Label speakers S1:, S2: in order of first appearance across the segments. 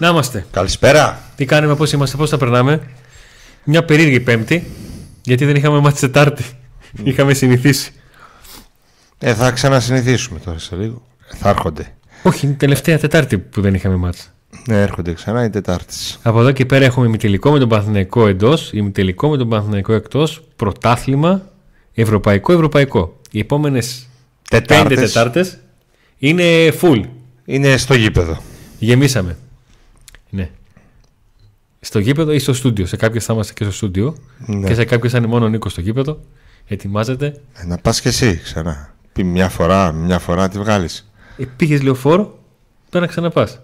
S1: Να είμαστε.
S2: Καλησπέρα.
S1: Τι κάνουμε, πώς είμαστε, πώς θα περνάμε; Μια περίεργη Πέμπτη, γιατί δεν είχαμε μάθει Τετάρτη. είχαμε συνηθίσει.
S2: Ε, θα ξανασυνηθίσουμε τώρα σε λίγο. Ε, θα έρχονται.
S1: Όχι, είναι η τελευταία Τετάρτη που δεν είχαμε μάτς.
S2: Ναι, έρχονται ξανά οι Τετάρτη.
S1: Από εδώ και πέρα έχουμε ημιτελικό με τον Παναθηναϊκό εντός, ημιτελικό με τον Παναθηναϊκό εκτός, πρωτάθλημα, ευρωπαϊκό, ευρωπαϊκό. Οι επόμενες πέντε
S2: Τετάρτες
S1: Τετάρτες είναι full.
S2: είναι στο γήπεδο.
S1: Γεμίσαμε. Ναι. Στο γήπεδο ή στο στούντιο. Σε κάποιες θα είμαστε και στο στούντιο.
S2: Ναι.
S1: Και σε κάποιες θα είναι μόνο ο Νίκος στο γήπεδο. Ετοιμάζεται.
S2: Ε, να πας και εσύ ξανά. Πει μια φορά, μια φορά τη βγάλεις.
S1: Ε, Πήγες λεωφόρο, τώρα να ξαναπάς.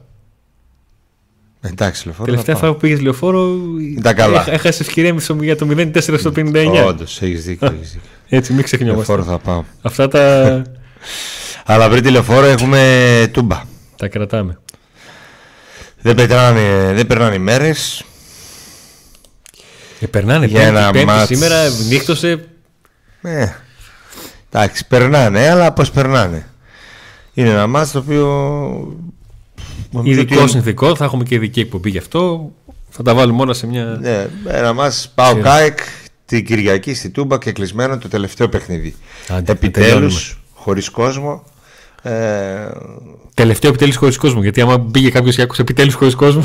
S2: Εντάξει, λεωφόρο.
S1: Τελευταία
S2: θα
S1: φορά που πήγες λεωφόρο.
S2: Ήταν καλά.
S1: Έχασες ευκαιρία για το 0-4 στο 59.
S2: Όντως, έχεις δίκιο. έχεις δίκιο.
S1: Έτσι, μην ξεχνιόμαστε.
S2: Λεωφόρο θα πάω.
S1: Αυτά τα,
S2: Αλλά πριν τη λεωφόρο έχουμε τούμπα.
S1: τα κρατάμε.
S2: Δεν περνάνε, δεν περνάνε οι μέρες.
S1: Ε, περνάνε
S2: Για
S1: πέμπτη,
S2: ένα
S1: πέμπτη
S2: μάτς.
S1: σήμερα, νύχτωσε.
S2: Ε, εντάξει, περνάνε, αλλά πώς περνάνε. Είναι ένα μάτς το οποίο... νομίζω
S1: Ειδικό
S2: ότι-
S1: συνθηκό, θα έχουμε και ειδική εκπομπή γι' αυτό. Θα τα βάλουμε όλα σε μια.
S2: Ναι, ένα μας πάω
S1: Σειρά.
S2: κάικ την Κυριακή στη Τούμπα και κλεισμένο το τελευταίο παιχνίδι.
S1: Άντε,
S2: Επιτέλους,
S1: τελειώνουμε.
S2: χωρίς κόσμο. Ε,
S1: Τελευταίο επιτέλους χωρίς κόσμο. Γιατί άμα μπήκε κάποιος και άκουσε επιτέλους χωρίς κόσμο.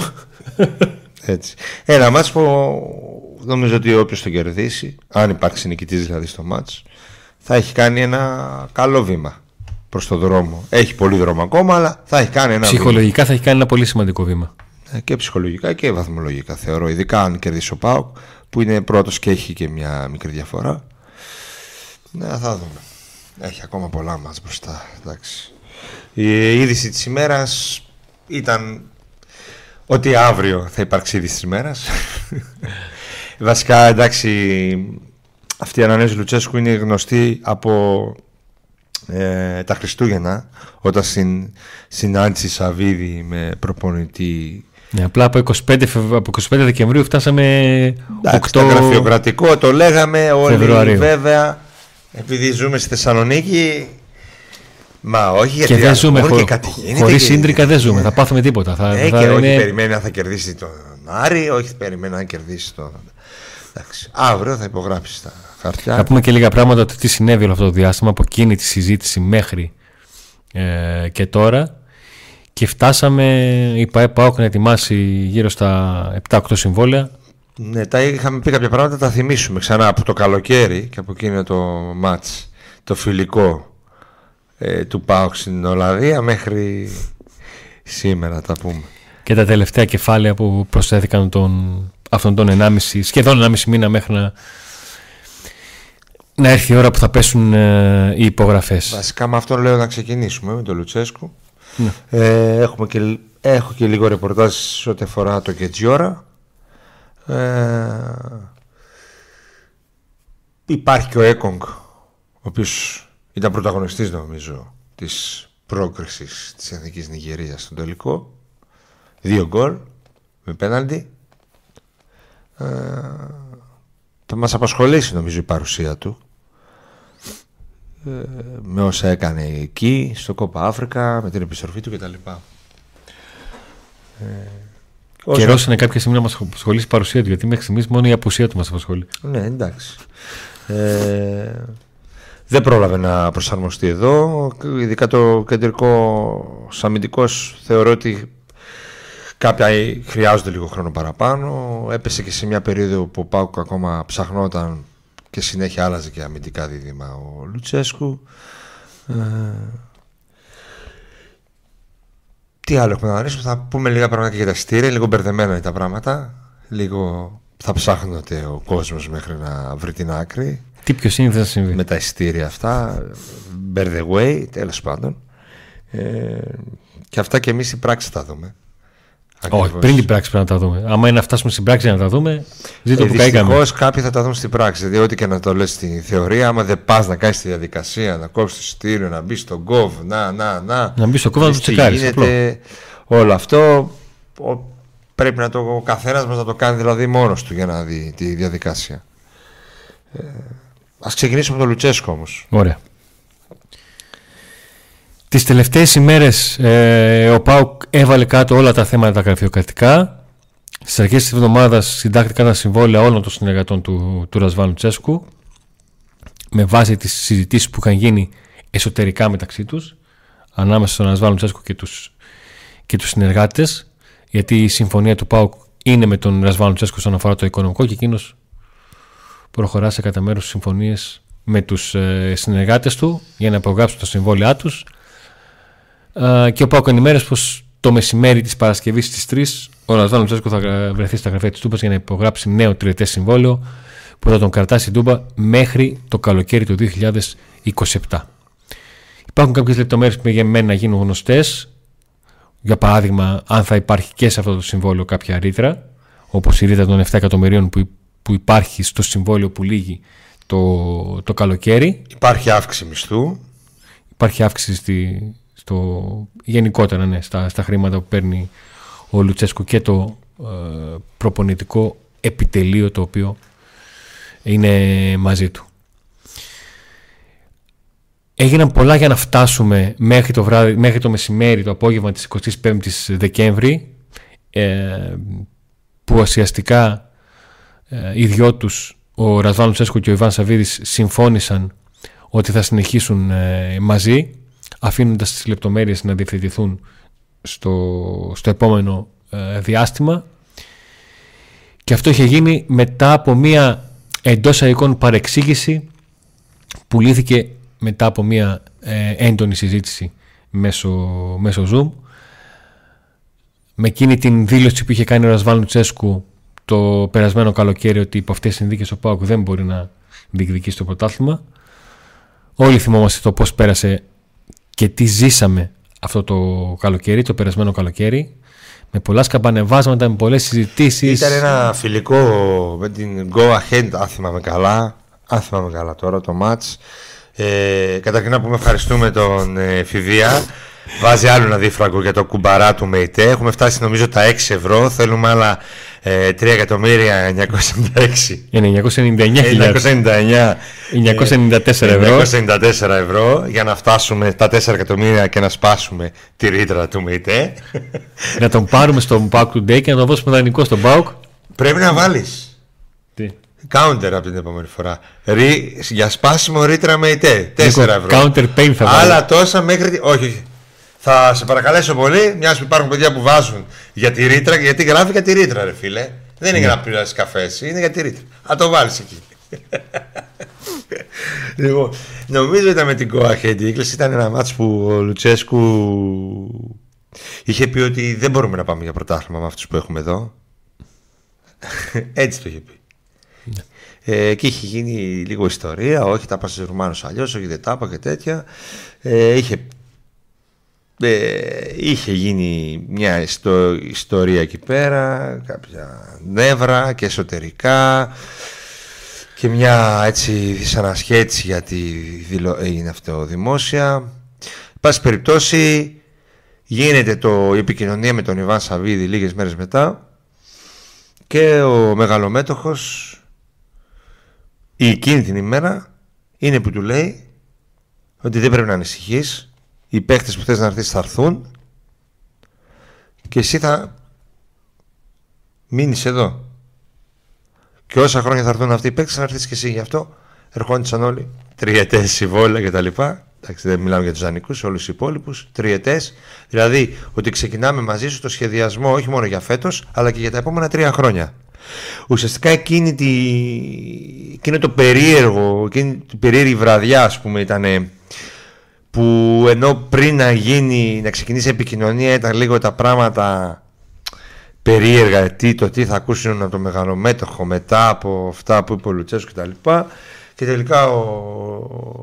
S2: έτσι. Ένα μάτς που νομίζω ότι όποιος το κερδίσει, αν υπάρξει νικητής δηλαδή στο μάτς, θα έχει κάνει ένα καλό βήμα προς το δρόμο. Έχει πολύ δρόμο ακόμα, αλλά θα έχει κάνει ένα βήμα.
S1: Ψυχολογικά θα έχει κάνει ένα πολύ σημαντικό βήμα.
S2: Ε, και ψυχολογικά και βαθμολογικά θεωρώ. Ειδικά αν κερδίσει ο Πάουκ που είναι πρώτος και έχει και μια μικρή διαφορά. Ναι, θα δούμε. Έχει ακόμα πολλά μας μπροστά. Εντάξει. Η είδηση της ημέρας ήταν ότι αύριο θα υπάρξει είδηση της ημέρας. Βασικά εντάξει αυτή η ανανέωση Λουτσέσκου είναι γνωστή από ε, τα Χριστούγεννα όταν συν, συνάντησε Σαββίδη με προπονητή
S1: Ναι, απλά από 25, Φεβ- από 25 Δεκεμβρίου φτάσαμε 8
S2: Εντάξει, το γραφειοκρατικό το λέγαμε όλοι
S1: Φεβρουαρίου.
S2: βέβαια επειδή ζούμε στη Θεσσαλονίκη μα όχι γιατί
S1: Και δεν
S2: ας
S1: ζούμε
S2: πούμε,
S1: χω...
S2: και κάτι γίνεται
S1: χωρίς
S2: και-
S1: σύντρικα, δεν ζούμε. Θα πάθουμε τίποτα. Θα,
S2: Ε,
S1: θα
S2: και όχι
S1: είναι-
S2: περιμένει αν θα κερδίσει τον Άρη όχι περιμένει αν κερδίσει τον Εντάξει, αύριο θα υπογράψεις τα χαρτιά
S1: Να πούμε και λίγα πράγματα ότι τι συνέβη όλο αυτό το διάστημα από εκείνη τη συζήτηση μέχρι ε, και τώρα. Και φτάσαμε η ΠαΕ ΠΑΟΚ να ετοιμάσει γύρω στα 7-8 συμβόλαια.
S2: Ναι, τα είχαμε πει κάποια πράγματα, τα θυμίσουμε ξανά από το καλοκαίρι και από εκείνο το μάτς, το φιλικό ε, του ΠΑΟΚ στην Ολλανδία μέχρι σήμερα τα πούμε.
S1: και τα τελευταία κεφάλαια που προσθέθηκαν τον, αυτόν τον 1,5, σχεδόν 1,5 μήνα μέχρι να, να έρθει η ώρα που θα πέσουν ε, οι υπογραφές.
S2: Βασικά με αυτό λέω να ξεκινήσουμε με τον Λουτσέσκου.
S1: Ναι.
S2: Ε, έχουμε και, έχω και λίγο ρεπορτάζ σε ό,τι αφορά το Κετζιόρα. Ε, υπάρχει και ο Έκογκ, ο οποίος ήταν πρωταγωνιστής νομίζω της πρόκρισης της Εθνικής Νιγηρίας στον τελικό. Δύο γκολ με πέναλτι. Ε, θα μας απασχολήσει νομίζω η παρουσία του με όσα έκανε εκεί, στο Κόπα Αφρικα, με την επιστροφή του κτλ. Ε, όσο-
S1: Καιρός είναι κάποια στιγμή να μας απασχολήσει η παρουσία του, γιατί μέχρι στιγμής μόνο η απουσία του μας απασχολεί.
S2: Ναι, εντάξει. Ε, δεν πρόλαβε να προσαρμοστεί εδώ. Ειδικά το κεντρικό αμυντικός θεωρώ ότι κάποια χρειάζονται λίγο χρόνο παραπάνω. Έπεσε και σε μια περίοδο που ο Πάουκ ακόμα ψαχνόταν και συνέχεια άλλαζε και αμυντικά δίδυμα ο Λουτσέσκου. Ε, τι άλλο έχουμε να αναλύσουμε. Θα πούμε λίγα πράγματα και για τα στήρια. Λίγο μπερδεμένα είναι τα πράγματα. Λίγο θα ψάχνονται ο κόσμος μέχρι να βρει την άκρη
S1: Τι πιο σύνηθες να συμβεί.
S2: με τα ειστήρια αυτά. Bear the way, τέλος πάντων. Ε, και αυτά και εμείς στην πράξη θα δούμε.
S1: Όχι,
S2: Ακριβώς.
S1: πριν την πράξη πρέπει να τα δούμε. Άμα είναι να φτάσουμε στην πράξη να τα δούμε, ζήτω
S2: Ε,
S1: που καήκαμε.
S2: Δυστυχώς κάποιοι θα τα δουν στην πράξη. Δηλαδή, ό,τι και να το λες στη θεωρία, άμα δεν πας να κάνεις τη διαδικασία, να κόψεις το ειστήριο, να μπεις στον κόβ, να, να, να.
S1: Να μπεις στο κόβο να το
S2: δεις τι
S1: τσεκάρεις,
S2: γίνεται. Όλο αυτό ο- πρέπει να το, ο καθένας μας να το κάνει δηλαδή μόνος του για να δει τη διαδικασία. Ε, ας ξεκινήσουμε με τον Λουτσέσκο όμως.
S1: Ωραία. Τις τελευταίες ημέρες ε, ο Πάουκ έβαλε κάτω όλα τα θέματα τα γραφειοκρατικά. Στις αρχές της εβδομάδας συντάχθηκαν τα συμβόλαια όλων των συνεργατών του, του Ρασβάνου Τσέσκου με βάση τις συζητήσεις που είχαν γίνει εσωτερικά μεταξύ τους ανάμεσα στον Ρασβάνου Τσέσκου και τους, και τους συνεργάτες γιατί η συμφωνία του ΠΑΟΚ είναι με τον Ρασβάνου Τσέσκου όσον αφορά το οικονομικό και εκείνος προχωρά σε κατά μέρους συμφωνίες με τους ε, συνεργάτες του για να υπογράψουν τα συμβόλαιά τους και ο Πάοκ ενημέρωσε πως το μεσημέρι της Παρασκευής στις 3 ο Ρασβάνο Τσέσκο θα βρεθεί στα γραφεία της Τούμπας για να υπογράψει νέο τριετές συμβόλαιο που θα τον κρατάσει στην Τούμπα μέχρι το καλοκαίρι του 2027. Υπάρχουν κάποιες λεπτομέρειες που για μένα να γίνουν γνωστές. Για παράδειγμα, αν θα υπάρχει και σε αυτό το συμβόλαιο κάποια ρήτρα, όπως η ρήτρα των 7 εκατομμυρίων που, που υπάρχει στο συμβόλαιο που λύγει το, το καλοκαίρι.
S2: Υπάρχει αύξηση μισθού.
S1: Υπάρχει αύξηση στη, στο, γενικότερα ναι, στα, στα χρήματα που παίρνει ο Λουτσέσκο και το ε, προπονητικό επιτελείο το οποίο είναι μαζί του. Έγιναν πολλά για να φτάσουμε μέχρι το, βράδυ, μέχρι το μεσημέρι, το απόγευμα της 25ης Δεκέμβρη ε, που ουσιαστικά ε, οι δυο τους, ο Ρασβάνου Τσέσκο και ο Ιβάν Σαββίδης συμφώνησαν ότι θα συνεχίσουν ε, μαζί αφήνοντας τις λεπτομέρειες να διευθετηθούν στο, στο επόμενο ε, διάστημα. Και αυτό είχε γίνει μετά από μία εντός αικών παρεξήγηση που λύθηκε μετά από μία ε, έντονη συζήτηση μέσω, μέσω Zoom. Με εκείνη την δήλωση που είχε κάνει ο Ρασβάλ Τσέσκου το περασμένο καλοκαίρι ότι υπό αυτές τις συνδίκες ο Πάουκ δεν μπορεί να διεκδικήσει το πρωτάθλημα. Όλοι θυμόμαστε το πώς πέρασε και τι ζήσαμε αυτό το καλοκαίρι, το περασμένο καλοκαίρι. Με πολλά σκαμπανεβάσματα, με πολλές συζητήσεις.
S2: Ήταν ένα φιλικό με την Go Ahead αν θυμάμαι καλά. Αν θυμάμαι καλά τώρα το match. Ε, καταρχήν να πούμε ευχαριστούμε τον ε, Φιδία Βάζει άλλο ένα δίφραγκο για το κουμπαρά του ΜΕΙΤΕ. Έχουμε φτάσει νομίζω τα 6 ευρώ. Θέλουμε άλλα ε, 3 εκατομμύρια 996.
S1: 999 994 ευρώ.
S2: 994 ευρώ για να φτάσουμε τα 4 εκατομμύρια και να σπάσουμε τη ρήτρα του ΜΕΙΤΕ.
S1: να τον πάρουμε στον Πάουκ του Ντέι και να τον δώσουμε δανεικό στον Πάουκ.
S2: Πρέπει να βάλεις.
S1: Τι;
S2: Counter από την επόμενη φορά. Ρι, για σπάσιμο ρήτρα με ΙΤΕ. 4 ευρώ.
S1: Counter pain θα βάλεις.
S2: Άλλα τόσα μέχρι. Όχι, όχι. Θα σε παρακαλέσω πολύ, μιας που υπάρχουν παιδιά που βάζουν για τη ρήτρα, γιατί γράφει για τη ρήτρα, ρε φίλε. Δεν είναι για να πειράσει καφές, είναι για τη ρήτρα. Α το βάλεις εκεί. λοιπόν, νομίζω ήταν με την Κοαχέντη. Η ήταν ένα μάτσο που ο Λουτσέσκου είχε πει ότι δεν μπορούμε να πάμε για πρωτάθλημα με αυτούς που έχουμε εδώ. Έτσι το είχε πει. Ε, και είχε γίνει λίγο ιστορία. Όχι, τα πάσα Ρουμάνους αλλιώς, όχι δεν τα και τέτοια. Ε, είχε ε, είχε γίνει μια ιστορία εκεί πέρα, κάποια νεύρα και εσωτερικά και μια έτσι δυσανασχέτιση γιατί είναι αυτό δημόσια. Πάση περιπτώσει γίνεται το, η επικοινωνία με τον Ιβάν Σαββίδη λίγες μέρες μετά και ο μεγαλομέτωχος η εκείνη την ημέρα είναι που του λέει ότι δεν πρέπει να ανησυχείς οι παίχτες που θες να έρθεις θα έρθουν και εσύ θα μείνεις εδώ. Και όσα χρόνια θα έρθουν αυτοί οι παίκτες θα έρθεις και εσύ γι' αυτό. Ερχόντουσαν όλοι τριετές συμβόλαια κτλ. Εντάξει, δεν μιλάμε για τους δανεικούς, όλους τους υπόλοιπους. Τριετές. Δηλαδή ότι ξεκινάμε μαζί σου το σχεδιασμό όχι μόνο για φέτος, αλλά και για τα επόμενα τρία χρόνια. Ουσιαστικά εκείνη τη, εκείνο το περίεργο, εκείνη την περίεργη βραδιά, ας πούμε, ήταν που ενώ πριν να γίνει, να ξεκινήσει η επικοινωνία ήταν λίγο τα πράγματα περίεργα τι, το τι θα ακούσουν από το μεγαλομέτωχο μετά από αυτά που είπε ο Λουτσέσκο κτλ. Και, και τελικά ο,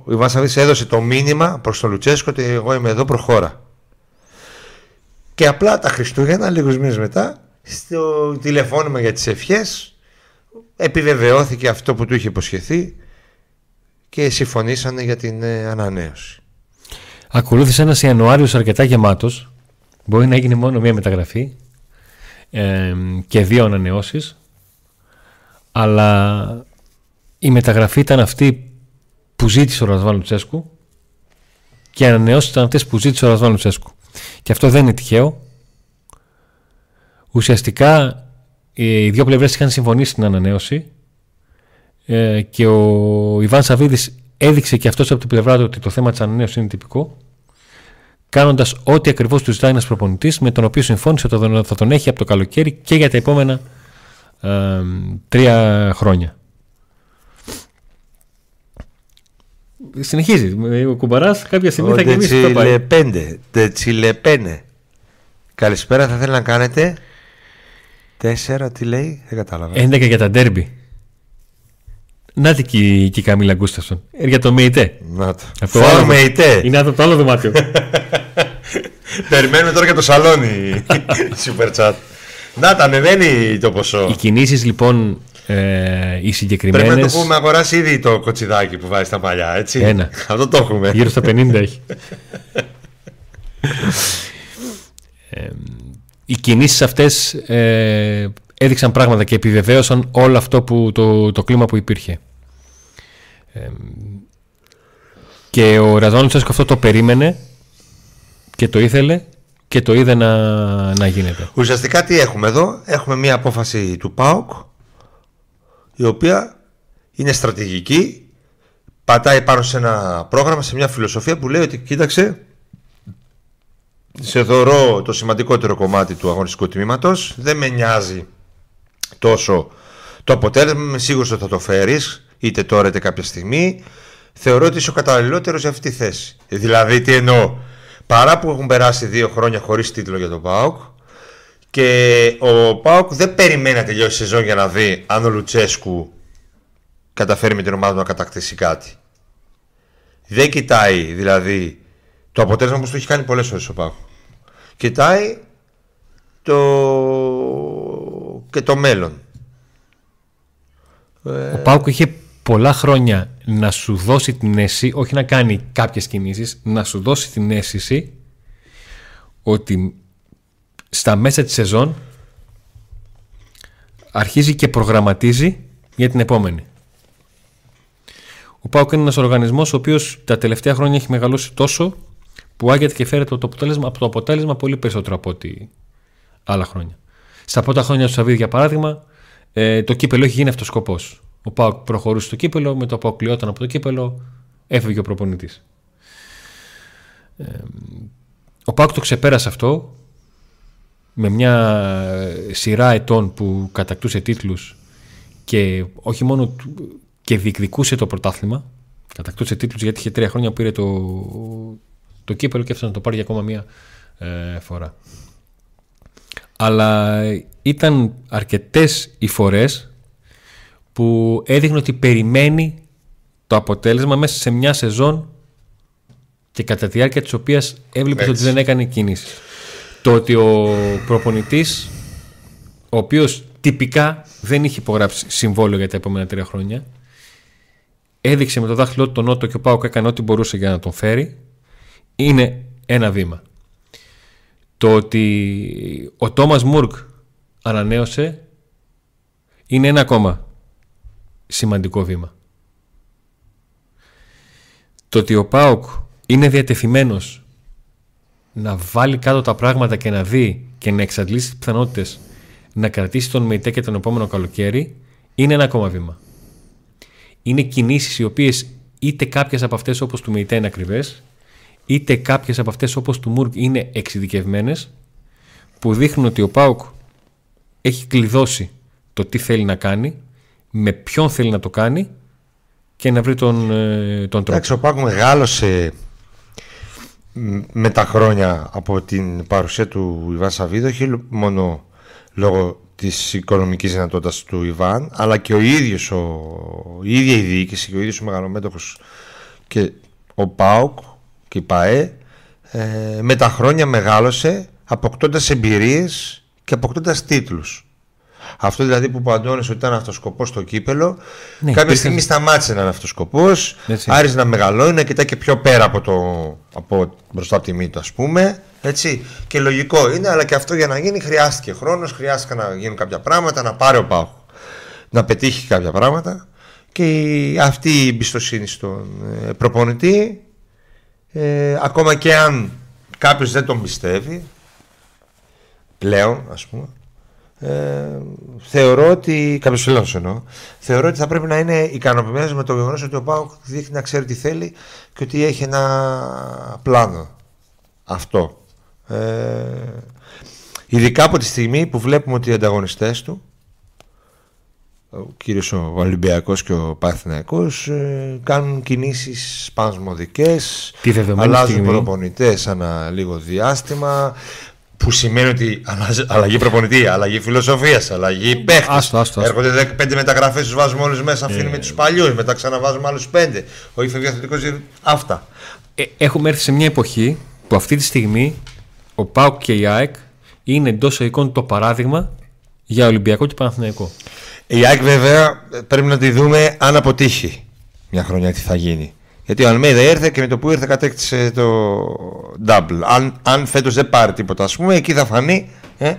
S2: ο Ιβάν έδωσε το μήνυμα προς τον Λουτσέσκο ότι εγώ είμαι εδώ προχώρα. Και απλά τα Χριστούγεννα, λίγους μήνες μετά, στο τηλεφώνημα για τις ευχές, επιβεβαιώθηκε αυτό που του είχε υποσχεθεί και συμφωνήσανε για την ε, ανανέωση.
S1: Ακολούθησε ένας Ιανουάριος αρκετά γεμάτος. Μπορεί να έγινε μόνο μία μεταγραφή ε, και δύο ανανεώσεις. Αλλά η μεταγραφή ήταν αυτή που ζήτησε ο Ρασβάλου Τσέσκου και οι ανανεώσεις ήταν αυτές που ζήτησε ο Ρασβάν Λουτσέσκου. Και αυτό δεν είναι τυχαίο. Ουσιαστικά οι δύο πλευρές είχαν συμφωνήσει στην ανανέωση ε, και ο Ιβάν Σαββίδης έδειξε και αυτός από την πλευρά του ότι το θέμα της ανανέωσης είναι τυπικό κάνοντας ό,τι ακριβώς του ζητάει ένας προπονητής με τον οποίο συμφώνησε ότι θα τον έχει από το καλοκαίρι και για τα επόμενα ε, τρία χρόνια. Συνεχίζει. Ο κουμπαράς κάποια στιγμή θα γεμίσει το πάει.
S2: Τετσιλεπένε. Καλησπέρα, θα ήθελα να κάνετε. Τέσσερα, τι λέει, δεν κατάλαβα.
S1: 11 για τα ντέρμπι. Να τι και, η Καμίλα Γκούστασον. Ε, για το ΜΕΙΤΕ.
S2: Να το. Αυτό Φόρ ΜΕΙΤΕ.
S1: Είναι από το άλλο δωμάτιο.
S2: Περιμένουμε τώρα για το σαλόνι. Super chat. Να τα ανεβαίνει το ποσό.
S1: Οι κινήσεις λοιπόν ε, οι συγκεκριμένε.
S2: Πρέπει να το πούμε, αγοράσει ήδη το κοτσιδάκι που βάζει στα παλιά, έτσι.
S1: Ένα.
S2: Αυτό το έχουμε.
S1: Γύρω στα 50 έχει. ε, οι κινήσεις αυτές ε, έδειξαν πράγματα και επιβεβαίωσαν όλο αυτό που, το, το κλίμα που υπήρχε. Ε, και ο Ραζόνης αυτό το περίμενε και το ήθελε και το είδε να, να γίνεται.
S2: Ουσιαστικά τι έχουμε εδώ, έχουμε μια απόφαση του ΠΑΟΚ η οποία είναι στρατηγική, πατάει πάνω σε ένα πρόγραμμα, σε μια φιλοσοφία που λέει ότι κοίταξε, σε θεωρώ το σημαντικότερο κομμάτι του αγωνιστικού τμήματος, δεν με νοιάζει τόσο το αποτέλεσμα, είμαι σίγουρος ότι θα το φέρεις, είτε τώρα είτε κάποια στιγμή, θεωρώ ότι είσαι ο καταλληλότερος για αυτή τη θέση. Δηλαδή τι εννοώ, παρά που έχουν περάσει δύο χρόνια χωρίς τίτλο για τον ΠΑΟΚ, και ο Πάοκ δεν περιμένει να τελειώσει η σεζόν για να δει αν ο Λουτσέσκου καταφέρει με την ομάδα του να κατακτήσει κάτι. Δεν κοιτάει δηλαδή το αποτέλεσμα που το έχει κάνει πολλές φορές ο Πάοκ. Κοιτάει το... και το μέλλον.
S1: Ο Πάοκ είχε πολλά χρόνια να σου δώσει την αίσθηση, όχι να κάνει κάποιες κινήσεις, να σου δώσει την αίσθηση ότι στα μέσα της σεζόν αρχίζει και προγραμματίζει για την επόμενη. Ο Πάουκ είναι ένας οργανισμός ο οποίος τα τελευταία χρόνια έχει μεγαλώσει τόσο που άγεται και φέρεται το αποτέλεσμα, από το αποτέλεσμα πολύ περισσότερο από ό,τι άλλα χρόνια. Στα πρώτα χρόνια του Σαββίδη, για παράδειγμα, ε, το κύπελο έχει γίνει αυτός σκοπός. Ο Πάουκ προχωρούσε στο κύπελο, με το που αποκλειόταν από το κύπελο, έφυγε ο προπονητής. Ε, ο Πάουκ το ξεπέρασε αυτό με μια σειρά ετών που κατακτούσε τίτλους και όχι μόνο και διεκδικούσε το πρωτάθλημα κατακτούσε τίτλους γιατί είχε τρία χρόνια που πήρε το, το κύπελο και έφτασε να το πάρει για ακόμα μία ε, φορά αλλά ήταν αρκετές οι φορές που έδειχνε ότι περιμένει το αποτέλεσμα μέσα σε μια σεζόν και κατά τη διάρκεια της οποίας έβλεπε ότι δεν έκανε κινήσεις. Το ότι ο προπονητής ο οποίος τυπικά δεν είχε υπογράψει συμβόλαιο για τα επόμενα τρία χρόνια έδειξε με το δάχτυλό του τον Νότο και ο Πάοκ έκανε ό,τι μπορούσε για να τον φέρει είναι ένα βήμα. Το ότι ο Τόμας Μουρκ ανανέωσε είναι ένα ακόμα σημαντικό βήμα. Το ότι ο Πάοκ είναι διατεθειμένος να βάλει κάτω τα πράγματα και να δει και να εξαντλήσει τις πιθανότητες να κρατήσει τον ΜΕΙΤΕ και τον επόμενο καλοκαίρι είναι ένα ακόμα βήμα. Είναι κινήσεις οι οποίες είτε κάποιες από αυτές όπως του ΜΕΙΤΕ είναι ακριβές, είτε κάποιες από αυτές όπως του Μουρκ είναι εξειδικευμένες, που δείχνουν ότι ο Πάουκ έχει κλειδώσει το τι θέλει να κάνει, με ποιον θέλει να το κάνει και να βρει τον, ε, τον τρόπο.
S2: Εντάξει, ο Πάουκ μεγάλωσε με τα χρόνια από την παρουσία του Ιβάν Σαββίδη όχι μόνο λόγω της οικονομικής δυνατότητας του Ιβάν αλλά και ο ίδιος ο, η ίδια η διοίκηση και ο ίδιος ο μεγαλομέτωχος και ο ΠΑΟΚ και η ΠΑΕ ε, με τα χρόνια μεγάλωσε αποκτώντας εμπειρίες και αποκτώντας τίτλους αυτό δηλαδή που παντώνε ότι ήταν αυτό σκοπό στο κύπελο, ναι, κάποια στιγμή σταμάτησε να είναι αυτό σκοπό. Άρχισε να μεγαλώνει, να κοιτάει και πιο πέρα από, το, από μπροστά από τη μύτη, ας πούμε. Έτσι. Και λογικό είναι, αλλά και αυτό για να γίνει χρειάστηκε χρόνος, χρειάστηκε να γίνουν κάποια πράγματα, να πάρει ο Πάχο να πετύχει κάποια πράγματα. Και αυτή η εμπιστοσύνη στον ε, προπονητή Ε, ακόμα και αν κάποιος δεν τον πιστεύει πλέον ας πούμε ε, θεωρώ ότι. Κάποιος φίλο εννοώ. Θεωρώ ότι θα πρέπει να είναι ικανοποιημένος με το γεγονός ότι ο Πάουκ δείχνει να ξέρει τι θέλει και ότι έχει ένα πλάνο. Αυτό. Ε, ειδικά από τη στιγμή που βλέπουμε ότι οι ανταγωνιστές του, ο κύριος ο Ολυμπιακός και ο Παθηναϊκός ε, κάνουν κινήσεις σπασμωδικές αλλάζουν προπονητές ανά λίγο διάστημα που σημαίνει ότι αλλαγή προπονητή, αλλαγή φιλοσοφίας, αλλαγή παίχτης. Έρχονται πέντε μεταγραφές, τους βάζουμε όλους μέσα, αφήνουμε ε. τους παλιούς, μετά ξαναβάζουμε άλλους πέντε. Ο υφευγαθητικό. Αυτά.
S1: Ε, έχουμε έρθει σε μια εποχή που αυτή τη στιγμή ο Πάουκ και η ΑΕΚ είναι εντός εικόνων το παράδειγμα για Ολυμπιακό και Παναθηναϊκό.
S2: Η ΑΕΚ βέβαια πρέπει να τη δούμε αν αποτύχει μια χρονιά τι θα γίνει. Γιατί ο Αλμέιδα ήρθε και με το που ήρθε κατέκτησε το double. Αν, αν φέτος δεν πάρει τίποτα, ας πούμε, εκεί θα φανεί. Ε,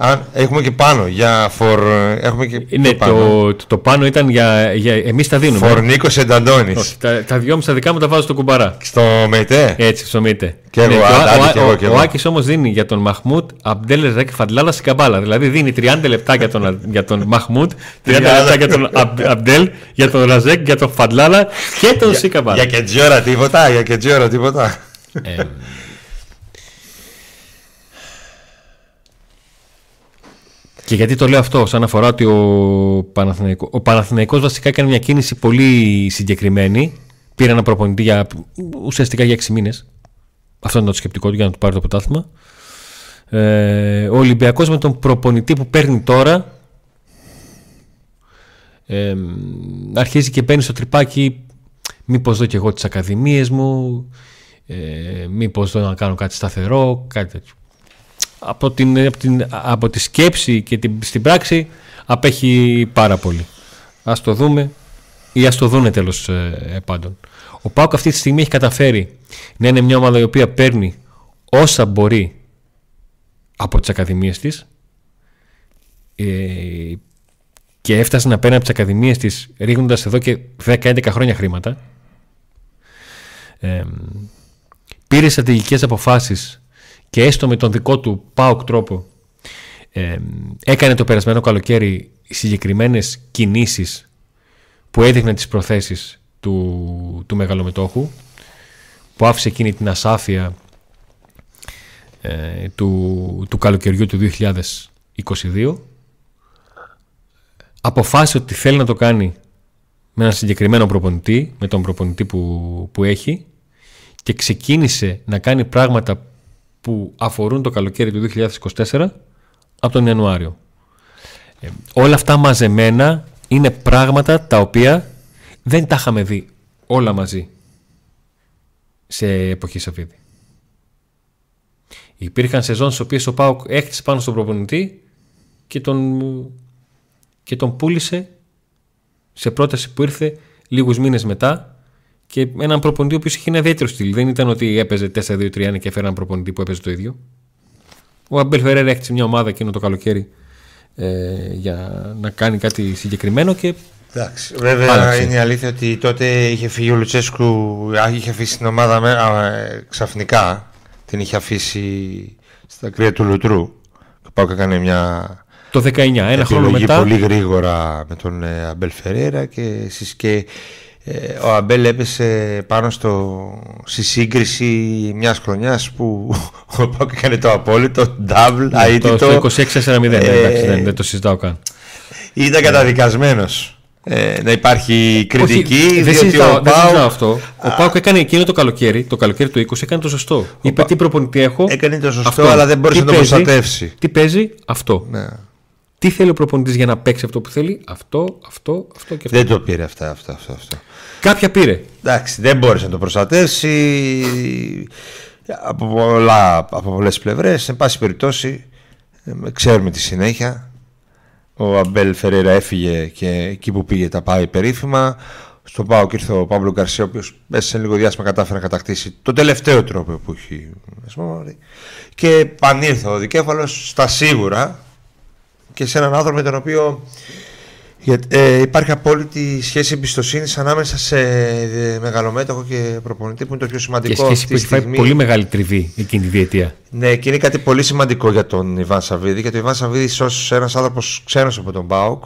S2: αν, έχουμε και πάνω για for. Έχουμε και
S1: ναι, το, πάνω. Το, το, πάνω ήταν για. για Εμείς τα δίνουμε.
S2: For Νίκος Ενταντώνης.
S1: Τα, τα δυόμιση δικά μου τα βάζω στο κουμπαρά.
S2: Στο ΜΕΤΕ.
S1: Έτσι, στο ΜΕΤΕ.
S2: Και εγώ, ναι, ο,
S1: ο, ο, ο, ο Άκης όμως δίνει για τον Μαχμούτ Αμπτέλ Ρεκ Φαντλάλα στην καμπάλα. Δηλαδή δίνει 30 λεπτά για τον, για τον Μαχμούτ, 30 λεπτά για τον Αμπτέλ, για τον Ραζέκ, για τον Φαντλάλα και τον Σικαμπάλα.
S2: Για κεντζόρα τίποτα, για κεντζόρα τίποτα.
S1: Και γιατί το λέω αυτό, σαν αφορά ότι ο, Παναθηναϊκός, ο Παναθηναϊκός βασικά έκανε μια κίνηση πολύ συγκεκριμένη. Πήρε ένα προπονητή για, ουσιαστικά για 6 μήνες. Αυτό είναι το σκεπτικό του για να του πάρει το πρωτάθλημα. Ε, ο Ολυμπιακός με τον προπονητή που παίρνει τώρα ε, αρχίζει και μπαίνει στο τρυπάκι μήπως δω και εγώ τις ακαδημίες μου ε, μήπως δω να κάνω κάτι σταθερό κάτι τέτοιο από, την, από, την, από τη σκέψη και την, στην πράξη απέχει πάρα πολύ. Ας το δούμε ή ας το δούνε τέλος ε, πάντων. Ο Πάουκ αυτή τη στιγμή έχει καταφέρει να είναι μια ομάδα η οποία παίρνει όσα μπορεί από τις ακαδημίες της ε, και έφτασε να παίρνει από τις ακαδημίες της ρίχνοντας εδώ και 10-11 χρόνια χρήματα. Ε, πήρε στρατηγικές αποφάσεις και έστω με τον δικό του ΠΑΟΚ τρόπο ε, έκανε το περασμένο καλοκαίρι συγκεκριμένες κινήσεις που έδειχναν τις προθέσεις του, του μεγαλομετόχου που άφησε εκείνη την ασάφεια ε, του, του καλοκαιριού του 2022 αποφάσισε ότι θέλει να το κάνει με ένα συγκεκριμένο προπονητή, με τον προπονητή που, που έχει και ξεκίνησε να κάνει πράγματα που αφορούν το καλοκαίρι του 2024 από τον Ιανουάριο. Ε, όλα αυτά μαζεμένα είναι πράγματα τα οποία δεν τα είχαμε δει όλα μαζί σε εποχή Σαββίδη. Υπήρχαν σεζόν στις οποίες ο Πάουκ έκτισε πάνω στον προπονητή και τον, και τον πούλησε σε πρόταση που ήρθε λίγους μήνες μετά και έναν προπονητή ο οποίος είχε ένα ιδιαίτερο στυλ. Δεν ήταν ότι έπαιζε 4-2-3 και έφερε έναν προπονητή που έπαιζε το ίδιο. Ο Αμπέλ Φεραίρα έχτισε μια ομάδα εκείνο το καλοκαίρι ε, για να κάνει κάτι συγκεκριμένο και.
S2: Εντάξει, βέβαια άλλαξε. είναι η αλήθεια ότι τότε είχε φύγει ο Λουτσέσκου, είχε αφήσει την ομάδα με, α, ξαφνικά. Την είχε αφήσει στα κρύα του Λουτρού. Και πάω και έκανε μια.
S1: Το 19, ένα χρόνο μετά.
S2: πολύ γρήγορα με τον ε, Αμπέλ Φεραίρα και εσείς και ε, ο Αμπέλ έπεσε πάνω στο, στη σύγκριση μιας χρονιάς που ο Πάκ έκανε το απόλυτο, double, ναι, αίτητο.
S1: Το 26-4-0, ε, δεν, δεν το συζητάω καν.
S2: Ήταν καταδικασμένος. Ε, να υπάρχει κριτική. Όχι,
S1: δεν συζητάω, ο Πάου... αυτό. Ο Πάουκ έκανε εκείνο το καλοκαίρι, το καλοκαίρι του 20, έκανε το σωστό. Είπε τι προπονητή έχω;
S2: Έκανε το σωστό, αυτό. αλλά δεν μπορούσε να το προστατεύσει.
S1: Τι παίζει, αυτό. Ναι. Τι θέλει ο προπονητής για να παίξει αυτό που θέλει, αυτό, αυτό, αυτό και αυτό.
S2: Δεν το πήρε αυτά, αυτό, αυτό. αυτό.
S1: Κάποια πήρε.
S2: Εντάξει, δεν μπόρεσε να το προστατεύσει από, πολλά, από πολλές πλευρές. Εν πάση περιπτώσει, ξέρουμε τη συνέχεια. Ο Αμπέλ Φερέρα έφυγε και εκεί που πήγε τα πάει περίφημα. Στο πάω και ήρθε ο Παύλο Γκαρσία, ο οποίος μέσα σε λίγο διάστημα κατάφερε να κατακτήσει το τελευταίο τρόπο που έχει. Και πανήρθε ο δικέφαλος στα σίγουρα και σε έναν άνθρωπο με τον οποίο ε, υπάρχει απόλυτη σχέση εμπιστοσύνης ανάμεσα σε ε, μεγαλομέτωχο και προπονητή που είναι το πιο σημαντικό.
S3: Και σχέση που έχει φάει πολύ μεγάλη τριβή εκείνη τη διετία.
S2: Ναι, και είναι κάτι πολύ σημαντικό για τον Ιβάν Σαββίδη. Γιατί ο Ιβάν Σαββίδης, ως ένας άνθρωπος ξένος από τον Μπάουκ,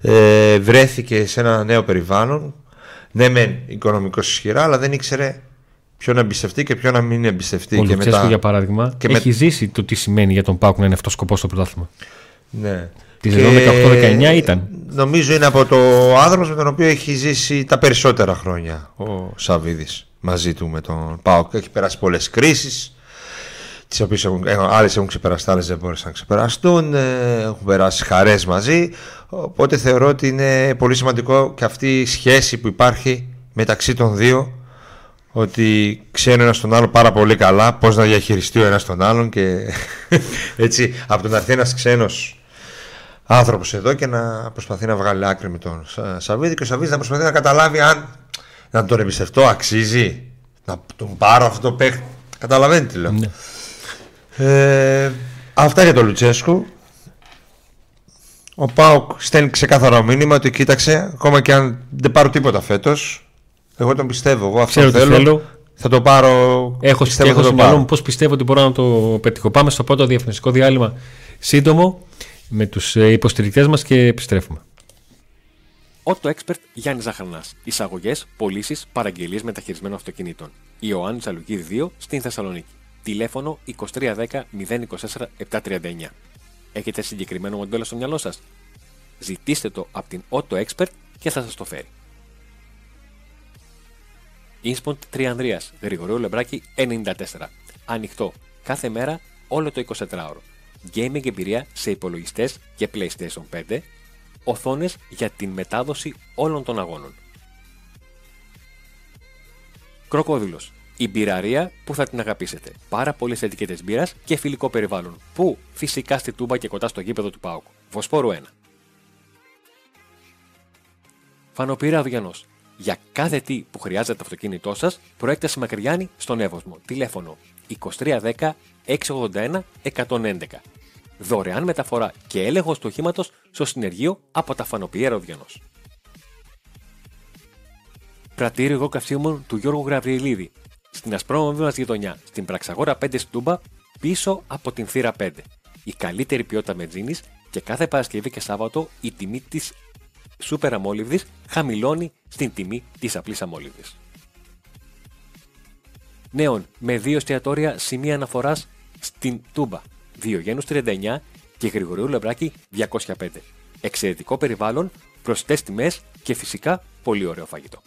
S2: ε, βρέθηκε σε ένα νέο περιβάλλον. Ναι, μεν οικονομικός ισχυρά, αλλά δεν ήξερε ποιο να εμπιστευτεί και ποιο να μην εμπιστευτεί.
S3: Ο και μετά... για παράδειγμα, και έχει με... ζήσει το τι σημαίνει για τον Πάουκ να είναι αυτός σκοπός στο πρωτάθλημα.
S2: Ναι.
S3: Της σεζόν 18-19 ήταν.
S2: Νομίζω είναι από το άνθρωπο με τον οποίο έχει ζήσει τα περισσότερα χρόνια ο Σαββίδης μαζί του με τον Πάοκ. Έχει περάσει πολλές κρίσεις. Τις οποίες άλλες έχουν ξεπεραστεί, άλλες δεν μπόρεσαν να ξεπεραστούν. Ε, έχουν περάσει χαρές μαζί. Οπότε θεωρώ ότι είναι πολύ σημαντικό και αυτή η σχέση που υπάρχει μεταξύ των δύο ότι ξέρει ένα τον άλλο πάρα πολύ καλά πώς να διαχειριστεί ο ένας τον άλλον και έτσι από το να έρθει ένας ξένος άνθρωπος εδώ και να προσπαθεί να βγάλει άκρη με τον Σαββίδη και ο Σαββίδης να προσπαθεί να καταλάβει αν να τον εμπιστευτώ αξίζει να τον πάρω αυτό το παίχτη καταλαβαίνετε τι λέω ναι. ε, αυτά για τον Λουτσέσκου ο Πάουκ στέλνει ξεκάθαρο μήνυμα ότι κοίταξε ακόμα και αν δεν πάρω τίποτα φέτος εγώ τον πιστεύω. Εγώ αυτό Ξέρω θέλω. θέλω. Θα το πάρω.
S3: Έχω, πιστεύω έχω στο μυαλό μου πώς πιστεύω ότι μπορώ να το πετύχω. Πάμε στο πρώτο διαφημιστικό διάλειμμα σύντομο με τους ε, υποστηρικτές μας και επιστρέφουμε.
S1: Auto Expert Γιάννης Ζαχαρνάς. Εισαγωγές, πωλήσεις, παραγγελίες μεταχειρισμένων αυτοκινήτων. Ιωάννη Αλουκίδη 2 στην Θεσσαλονίκη. Τηλέφωνο 2310 024 739. Έχετε συγκεκριμένο μοντέλο στο μυαλό σας; Ζητήστε το από την Auto Expert και θα σας το φέρει. Ινσποντ 3 Ανδρία, Γρηγορίου Λεμπράκη 94. Ανοιχτό κάθε μέρα όλο το 24ωρο. Gaming εμπειρία σε υπολογιστές και PlayStation 5. Οθόνες για την μετάδοση όλων των αγώνων. Κροκόδηλος. Η μπειραρία που θα την αγαπήσετε. Πάρα πολλές ετικέτες μπύρας και φιλικό περιβάλλον. Που φυσικά στη τούμπα και κοντά στο γήπεδο του Πάουκ. Βοσπόρου 1. Φανοπύρα Διανός για κάθε τι που χρειάζεται το αυτοκίνητό σας, προέκταση Μακριάνη στον Εύωσμο. Τηλέφωνο 2310 681 111. Δωρεάν μεταφορά και έλεγχο του οχήματο στο συνεργείο από τα Φανοπιέρα Ροδιανό. Πρατήριο εγώ καυσίμων του Γιώργου Γραβριελίδη. Στην ασπρόμαυρη μα γειτονιά, στην Πραξαγόρα 5 Στούμπα, πίσω από την θύρα 5. Η καλύτερη ποιότητα μετζίνη και κάθε Παρασκευή και Σάββατο η τιμή τη σούπερ αμόλυβδη χαμηλώνει στην τιμή τη απλή αμόλυβδη. Νέων με δύο εστιατόρια σημεία αναφοράς στην Τούμπα, 2 Γένους 39 και Γρηγορίου Λεμπράκη 205. Εξαιρετικό περιβάλλον, προσιτές τιμές και φυσικά πολύ ωραίο φαγητό.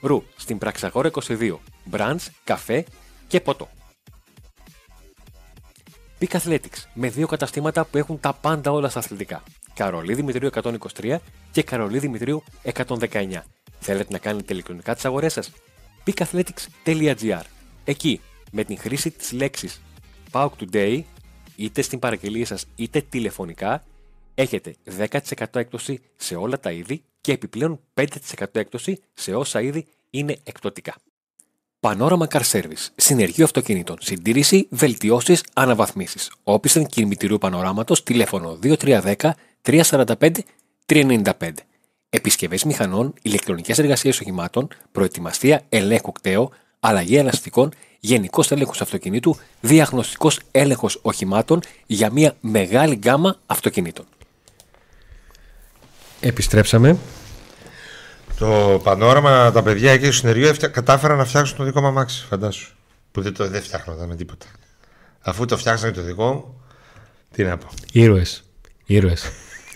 S1: Ρου στην Πραξαγόρα 22. Μπραντς, καφέ και ποτό. Peak Athletics με δύο καταστήματα που έχουν τα πάντα όλα στα αθλητικά. Καρολί Δημητρίου 123 και Καρολί Δημητρίου 119. Θέλετε να κάνετε ηλεκτρονικά τις αγορές σας; peakathletics.gr Εκεί, με την χρήση της λέξης PAUK Today, είτε στην παραγγελία σας είτε τηλεφωνικά, έχετε 10% έκπτωση σε όλα τα είδη και επιπλέον 5% έκπτωση σε όσα είδη είναι εκπτωτικά. Πανόραμα Car Service. Συνεργείο αυτοκινήτων. Συντήρηση, βελτιώσεις, αναβαθμίσεις. Όπισθεν κινητηρίου πανοράματο τηλέφωνο 2310 345-395. Επισκευές μηχανών, ηλεκτρονικές εργασίες οχημάτων, προετοιμαστία ελέγχου κταίου, αλλαγή ελαστικών, γενικός έλεγχος αυτοκινήτου, διαγνωστικός έλεγχος οχημάτων για μια μεγάλη γκάμα αυτοκινήτων.
S3: Επιστρέψαμε.
S2: Το πανόραμα, τα παιδιά εκεί στο συνεργείο κατάφεραν να φτιάξουν το δικό μου αμάξι, φαντάσου. Που δεν το δεν φτιάχνονταν με τίποτα. Αφού το φτιάξανε το δικό μου, τι να πω.
S3: Ήρωες.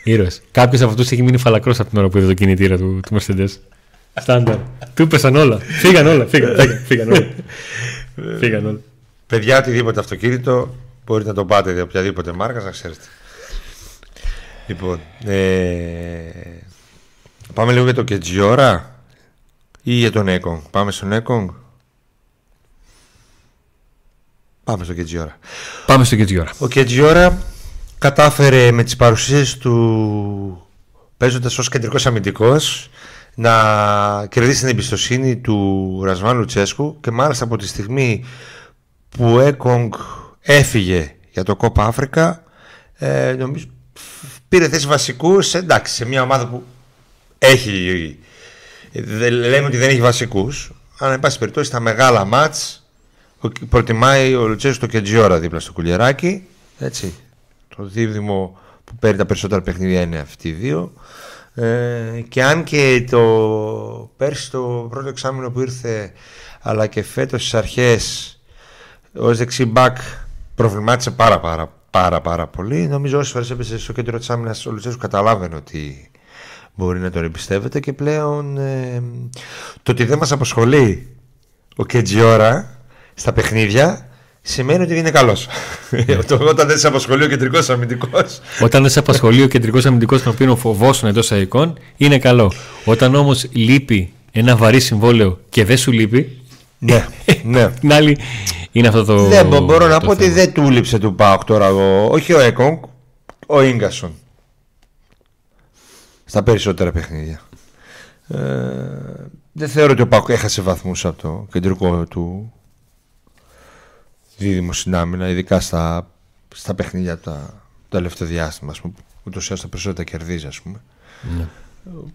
S3: Ήρωες. Ήρωε. Κάποιος από αυτούς έχει μείνει φαλακρός από την ώρα που είδε το κινητήρα του, του Mercedes. Στάνταρ. του πέσαν όλα. Φύγαν όλα. Φύγαν, φύγαν όλα. Φύγαν όλα.
S2: Παιδιά, οτιδήποτε αυτοκίνητο μπορείτε να το πάτε για οποιαδήποτε μάρκας, να ξέρετε. Λοιπόν, ε, πάμε λίγο για το Κετζιόρα ή για τον Έκονγκ. Πάμε στον Έκονγκ. Πάμε στο Κετζιόρα.
S3: Πάμε στο Κετζιόρα.
S2: Ο Κετζιόρα κατάφερε με τις παρουσίες του παίζοντας ως κεντρικός αμυντικός να κερδίσει την εμπιστοσύνη του Ρασβάν Λουτσέσκου και μάλιστα από τη στιγμή που Έκογκ έφυγε για το Κόπα Αφρικα ε, νομίζω πήρε θέση βασικού. Εντάξει, σε μια ομάδα που έχει. Δεν λέμε ότι δεν έχει βασικούς. Αλλά, εν πάση περιπτώσει, στα μεγάλα μάτς προτιμάει ο Λουτσέσκου το Κεντζιόρα δίπλα στο κουλιεράκι. Έτσι. Το δίδυμο που παίρνει τα περισσότερα παιχνίδια είναι αυτοί οι δύο. Ε, και αν και το πέρσι το πρώτο εξάμεινο που ήρθε αλλά και φέτος στις αρχές ως δεξί μπακ προβλημάτισε πάρα πάρα πάρα πάρα πολύ νομίζω όσες φορές έπεσε στο κέντρο της άμυνας ο Λουτσέσκου καταλάβαινε ότι μπορεί να τον εμπιστεύεται και πλέον ε, το ότι δεν μας απασχολεί ο Κεντζιόρα στα παιχνίδια σημαίνει ότι είναι καλός. Όταν δεν σε απασχολεί ο κεντρικός αμυντικός.
S1: Όταν δεν σε απασχολεί ο κεντρικός αμυντικός, τον οποίο φοβόσουν εντός εικόν, είναι καλό. Όταν όμως λείπει ένα βαρύ συμβόλαιο και δεν σου λείπει.
S2: Ναι, ναι.
S1: Την άλλη είναι αυτό το.
S2: Δεν μπορώ να πω ότι δεν του λείψε του Πάοκ τώρα. όχι ο Έκονγκ, ο γκασον. Στα περισσότερα παιχνίδια. Ε, δεν θεωρώ ότι ο Πάοκ έχασε βαθμούς από το κεντρικό του δίδυμο στην άμυνα, ειδικά στα, στα παιχνίδια τα, το τελευταίο διάστημα. Ούτως ή άλλως τα περισσότερα κερδίζει, ας πούμε. Ναι.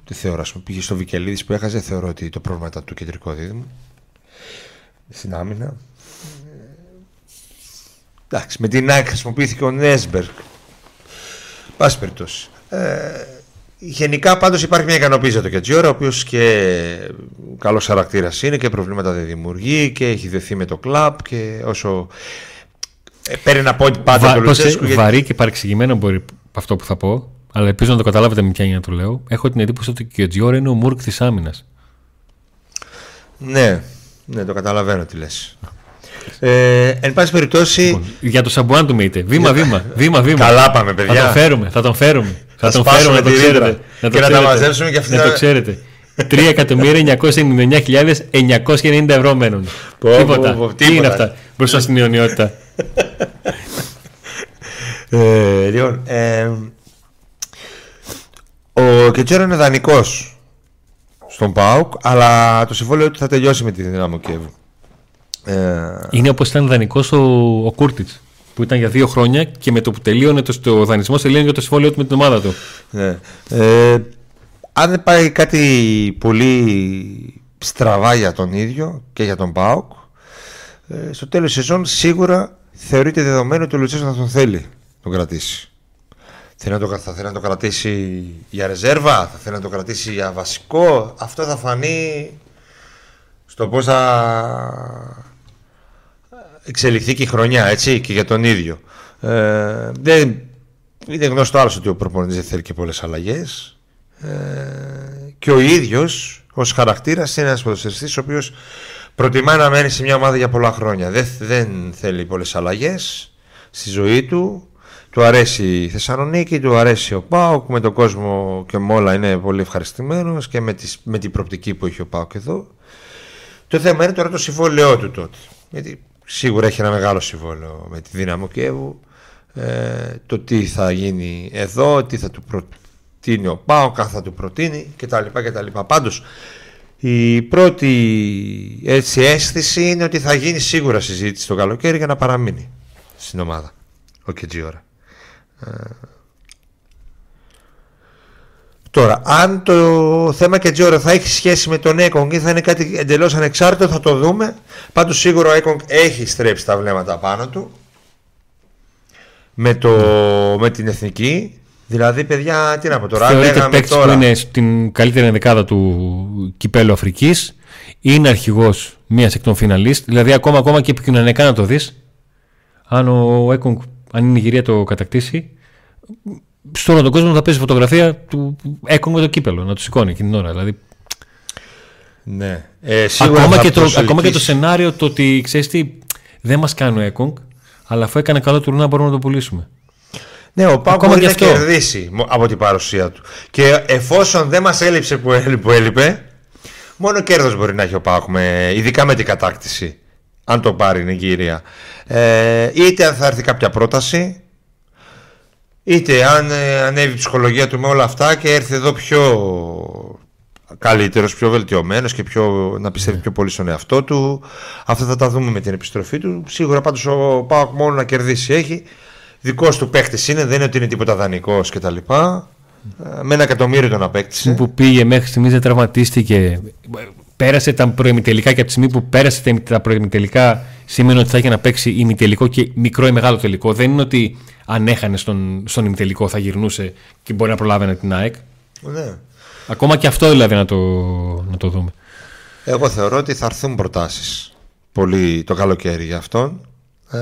S2: Τι θεωρώ, ας πούμε, πήγε στο Βικελίδης που έχασε, θεωρώ ότι το πρόβλημα ήταν το κεντρικό δίδυμο στην άμυνα. Εντάξει, με την άκρη χρησιμοποιήθηκε ο Νέσμπεργκ. Πάση περιπτώσει. Ε, γενικά πάντως υπάρχει μια ικανοποίηση για το Κετζιόρα, ο οποίος και καλός χαρακτήρας είναι και προβλήματα δεν δημιουργεί και έχει δεθεί με το κλαμπ και όσο. Ε, παίρνει να πω πάντα
S1: Βα, το Λουτσέσκου. Γιατί... Βαρύ και παρεξηγημένο μπορεί αυτό που θα πω, αλλά ελπίζω να το καταλάβετε με ποια να το λέω. Έχω την εντύπωση ότι ο Κετζιόρα είναι ο Μούρκ της άμυνας.
S2: Ναι, ναι, το καταλαβαίνω τι λες. Ε, εν πάση περιπτώσει. Λοιπόν,
S1: για το Σαμπουάν του μήτε. Βήμα, βήμα, βήμα, βήμα.
S2: Καλά πάμε, παιδιά.
S1: Θα τον φέρουμε. Θα τον φέρουμε.
S2: Θα, τον φέρουμε, να το ξέρετε. Να
S1: και
S2: να τα μαζέψουμε και αυτά.
S1: Να το ξέρετε. 3.999.990 ευρώ μένουν. τίποτα. Τι είναι αυτά μπροστά στην ιονιότητα.
S2: ε, λοιπόν, ε, ο Κετσέρα είναι δανεικός στον ΠΑΟΚ, αλλά το συμβόλαιο του θα τελειώσει με τη Δυνάμο Κιέβου.
S1: Ε... Είναι όπως ήταν δανεικός ο, ο Κούρτιτς που ήταν για δύο χρόνια και με το που τελείωνε το, το δανεισμό τελείωνε και το συμβόλαιο του με την ομάδα του.
S2: Ναι. Ε, αν δεν πάει κάτι πολύ στραβά για τον ίδιο και για τον Πάοκ, ε, στο τέλος της σεζόν σίγουρα θεωρείται δεδομένο ότι ο Λουτσέσο θα τον θέλει τον κρατήσει. Θέλει να το, θα θέλει να το κρατήσει για ρεζέρβα, θα θέλει να το κρατήσει για βασικό. Αυτό θα φανεί στο πώς θα εξελιχθεί και η χρονιά έτσι, και για τον ίδιο. Ε, δεν, είναι γνωστό άλλο ότι ο προπονητής δεν θέλει και πολλές αλλαγές ε, και ο ίδιος ως χαρακτήρας είναι ένας ποδοσφαιριστής ο οποίος προτιμάει να μένει σε μια ομάδα για πολλά χρόνια. Δεν, δεν θέλει πολλές αλλαγές στη ζωή του. Του αρέσει η Θεσσαλονίκη, του αρέσει ο Πάοκ, με τον κόσμο και με όλα είναι πολύ ευχαριστημένος και με, τις, με την προπτική που έχει ο Πάοκ εδώ. Το θέμα είναι τώρα το συμβόλαιό του τότε. Γιατί σίγουρα έχει ένα μεγάλο συμβόλαιο με τη δύναμη Κιέβου. Ε, το τι θα γίνει εδώ, τι θα του προτείνει ο Πάο, αν θα του προτείνει κτλ. κτλ. Πάντως, η πρώτη έτσι, αίσθηση είναι ότι θα γίνει σίγουρα συζήτηση το καλοκαίρι για να παραμείνει στην ομάδα ο Κετζιόρα. Ε, Τώρα, αν το θέμα και Τζόρα θα έχει σχέση με τον Έκονγκ ή θα είναι κάτι εντελώς ανεξάρτητο, θα το δούμε. Πάντως σίγουρα ο Έκονγκ έχει στρέψει τα βλέμματα πάνω του με, το, με την εθνική. Δηλαδή, παιδιά, τι να πω τώρα.
S1: Θεωρείται παίκτη τώρα... που είναι στην καλύτερη δεκάδα του κυπέλου Αφρικής. Είναι αρχηγός μία εκ των φιναλίστ. Δηλαδή, ακόμα, ακόμα και επικοινωνιακά να το δεις. Αν ο Έκονγκ, αν η Νιγηρία το κατακτήσει, στον όλο τον κόσμο θα παίζει φωτογραφία του Έκονγκ με το κύπελο, να του σηκώνει εκείνη την ώρα. Δηλαδή,
S2: ναι.
S1: Ε, ακόμα, και το, ακόμα και το σενάριο το ότι ξέρεις τι, δεν μας κάνει ο Έκονγκ, αλλά αφού έκανε καλό τουρνά μπορούμε να το πουλήσουμε.
S2: Ναι, ο Πάου μπορεί να κερδίσει από την παρουσία του. Και εφόσον δεν μας έλειψε που, που έλειπε, μόνο κέρδος μπορεί να έχει ο Πάου, ειδικά με την κατάκτηση. Αν το πάρει η Νιγήρια. Ε, είτε αν θα έρθει κάποια πρόταση, Είτε αν ε, ανέβει η ψυχολογία του με όλα αυτά και έρθει εδώ πιο καλύτερος, πιο βελτιωμένος και πιο, να πιστεύει πιο πολύ στον εαυτό του. Αυτά θα τα δούμε με την επιστροφή του. Σίγουρα πάντως ο Πάοκ μόνο να κερδίσει έχει. Δικό του παίχτη είναι, δεν είναι ότι είναι τίποτα δανεικός κτλ. Με ένα εκατομμύριο τον απέκτησε.
S1: Που πήγε μέχρι στιγμής δεν τραυματίστηκε. Πέρασε τα προημιτελικά και από τη στιγμή που πέρασε τα προημιτελικά σημαίνει ότι θα έχει να παίξει ημιτελικό και μικρό ή μεγάλο τελικό. Δεν είναι ότι αν έχανε στον, στον ημιτελικό θα γυρνούσε και μπορεί να προλάβαινε την ΑΕΚ.
S2: Ναι.
S1: Ακόμα και αυτό δηλαδή να το, να το δούμε.
S2: Εγώ θεωρώ ότι θα έρθουν προτάσεις πολύ το καλοκαίρι για αυτόν. Ε,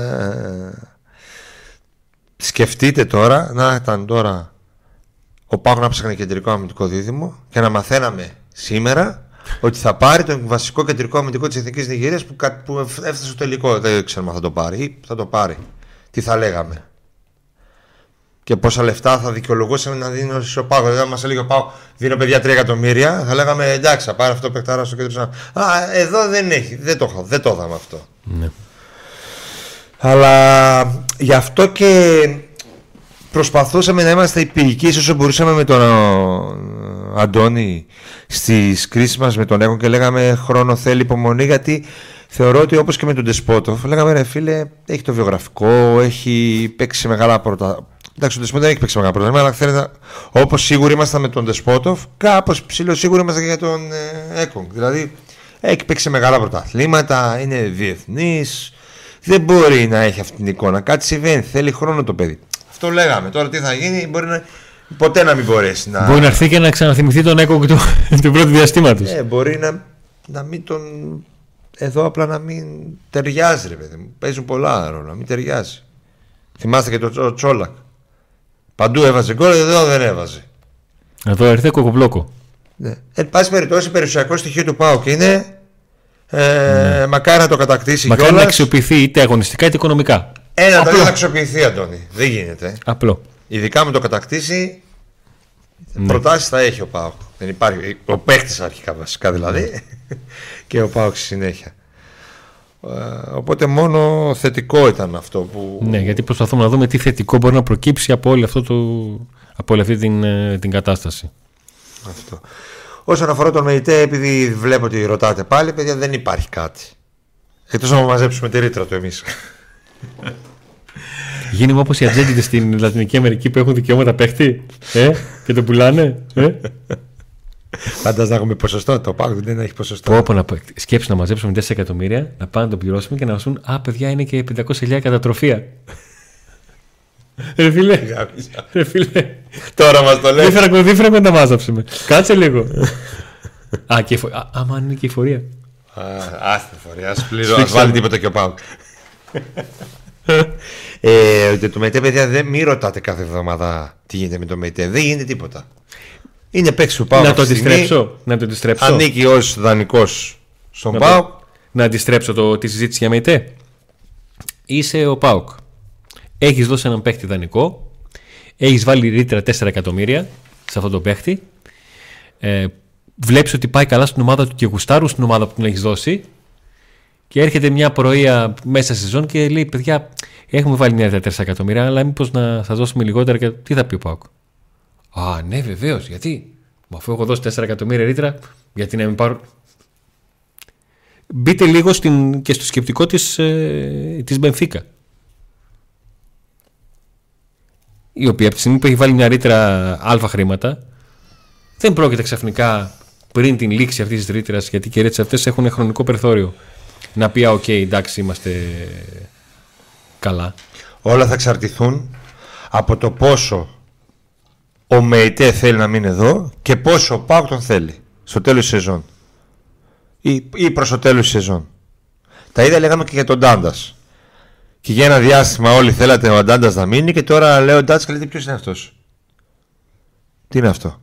S2: σκεφτείτε τώρα, να ήταν τώρα ο Πάγος να ψάχνει κεντρικό αμυντικό δίδυμο και να μαθαίναμε σήμερα ότι θα πάρει τον βασικό κεντρικό αμυντικό της Εθνικής Νιγηρίας που, που έφτασε στο τελικό. Δεν ξέρουμε αν θα το πάρει ή θα το πάρει. Τι θα λέγαμε. Και πόσα λεφτά θα δικαιολογούσαμε να δίνει ο Πάγο. Δηλαδή, μας έλεγε ο Πάγο, δίνω παιδιά 3 εκατομμύρια, θα λέγαμε εντάξει, θα πάρει αυτό το παιχτάρα στο κέντρο. Α, εδώ δεν έχει. Δεν το, δεν το είδαμε αυτό.
S1: Ναι.
S2: Αλλά γι' αυτό και προσπαθούσαμε να είμαστε υπηρικοί όσο μπορούσαμε με τον Αντώνη στις κρίσεις μας με τον Έκον και λέγαμε χρόνο θέλει υπομονή γιατί θεωρώ ότι όπως και με τον Τεσπότοφ λέγαμε ρε φίλε έχει το βιογραφικό, έχει παίξει μεγάλα πρώτα Εντάξει, ο Ντεσπότοφ δεν έχει παίξει μεγάλα πρωταθλήματα, αλλά θέλετε, όπως σίγουροι ήμασταν με τον Ντεσπότοφ, κάπως ψηλό σίγουροι ήμασταν και για τον ε, Έκον. Δηλαδή, έχει παίξει μεγάλα πρωταθλήματα, είναι διεθνής, δεν μπορεί να έχει αυτή την εικόνα. Κάτι συμβαίνει, θέλει χρόνο το παιδί. Αυτό λέγαμε. Τώρα τι θα γίνει, μπορεί να, ποτέ να μην μπορέσει να.
S1: Μπορεί να έρθει και να ξαναθυμηθεί τον Έκο του, του πρώτου διαστήματος.
S2: Ε, μπορεί να, να μην τον. Εδώ απλά να μην ταιριάζει, ρε παιδί μου. Παίζουν πολλά ρόλο, να μην ταιριάζει. Θυμάστε και το Τσόλακ. Παντού έβαζε γκολ, εδώ δεν έβαζε.
S1: Εδώ έρθει κοκομπλόκο.
S2: Ναι. Εν πάση περιπτώσει, περιουσιακό στοιχείο του ΠΑΟΚ είναι. Ε, ναι. Μακάρι να το κατακτήσει
S1: Μακάρι κιόλας. να αξιοποιηθεί είτε αγωνιστικά είτε οικονομικά.
S2: Ένα Απλό. το να αξιοποιηθεί, Αντώνη. Δεν γίνεται.
S1: Απλό.
S2: Ειδικά με το κατακτήσει, ναι. προτάσεις θα έχει ο ΠΑΟΚ. Δεν υπάρχει. Ο παίχτης αρχικά βασικά δηλαδή. Ναι. και ο ΠΑΟΚ στη συνέχεια. Ε, οπότε μόνο θετικό ήταν αυτό που.
S1: Ναι, γιατί προσπαθούμε να δούμε τι θετικό μπορεί να προκύψει από όλη, αυτό το, από όλη αυτή την, ε, την κατάσταση.
S2: Αυτό. Όσον αφορά τον ΜΕΙΤΕ, επειδή βλέπω ότι ρωτάτε πάλι, παιδιά δεν υπάρχει κάτι. Εκτός να μαζέψουμε τη ρήτρα του εμείς.
S1: Γίνουμε όπω οι ατζέντιδες στην Λατινική Αμερική που έχουν δικαιώματα παίχτη ε, και το πουλάνε. Ε;
S2: Φαντάζομαι να έχουμε ποσοστό. Το πάγκο δεν έχει ποσοστό.
S1: Πω, πω, να σκέψει να μαζέψουμε 4 εκατομμύρια, να πάνε να το πληρώσουμε και να μα πούν Α, παιδιά είναι και 500.000 κατατροφία. Ρε φίλε, ρε φίλε.
S2: Τώρα μας το λέει.
S1: Δεν φέραμε να τα μάζαψουμε. Κάτσε λίγο. Α, και α, άμα είναι και η φορεία.
S2: Α, τη φορεία. Α πληρώ. βάλει τίποτα και ο Πάουκ. ε, το ΜΕΤΕ, παιδιά, δεν μη ρωτάτε κάθε εβδομάδα τι γίνεται με το ΜΕΤΕ. Δεν γίνεται τίποτα. Είναι παίξει του Πάουκ.
S1: Να το αντιστρέψω. Να το αντιστρέψω.
S2: Ανήκει ως δανεικός στον Πάουκ.
S1: Να αντιστρέψω το, τη συζήτηση για ΜΕΤΕ. Είσαι ο Πάουκ. Έχεις δώσει έναν παίχτη δανεικό. Έχεις βάλει ρήτρα 4 εκατομμύρια σε αυτόν τον παίχτη. Ε, Βλέπεις ότι πάει καλά στην ομάδα του και γουστάρουν στην ομάδα που την έχεις δώσει. Και έρχεται μια πρωία μέσα στη ζώνη και λέει: Παιδιά, έχουμε βάλει μια ρήτρα 4 εκατομμύρια, αλλά μήπως να σας δώσουμε λιγότερα. Και... Τι θα πει ο Πάουκ. Α, ναι, βεβαίως. Γιατί; Μα αφού έχω δώσει 4 εκατομμύρια ρήτρα, γιατί να μην πάρω. Μπείτε λίγο στην, και στο σκεπτικό της, ε, της Μπενφίκα. Η οποία από τη στιγμή που έχει βάλει μια ρήτρα αλφα χρήματα, δεν πρόκειται ξαφνικά πριν την λήξη αυτής της ρήτρας, γιατί και οι ρήτρες αυτές έχουν χρονικό περιθώριο, να πει: οκ, εντάξει, είμαστε καλά.
S2: Όλα θα εξαρτηθούν από το πόσο ο Μεϊτέ θέλει να μείνει εδώ και πόσο ο ΠΑΟΚ τον θέλει στο τέλος της σεζόν. Ή, ή προς το τέλος της σεζόν. Τα ίδια λέγαμε και για τον Ντάντας. Και για ένα διάστημα όλοι θέλατε ο Ντάντας να μείνει και τώρα λέω ο Ντάντα και λέτε ποιος είναι αυτός; Τι είναι αυτό;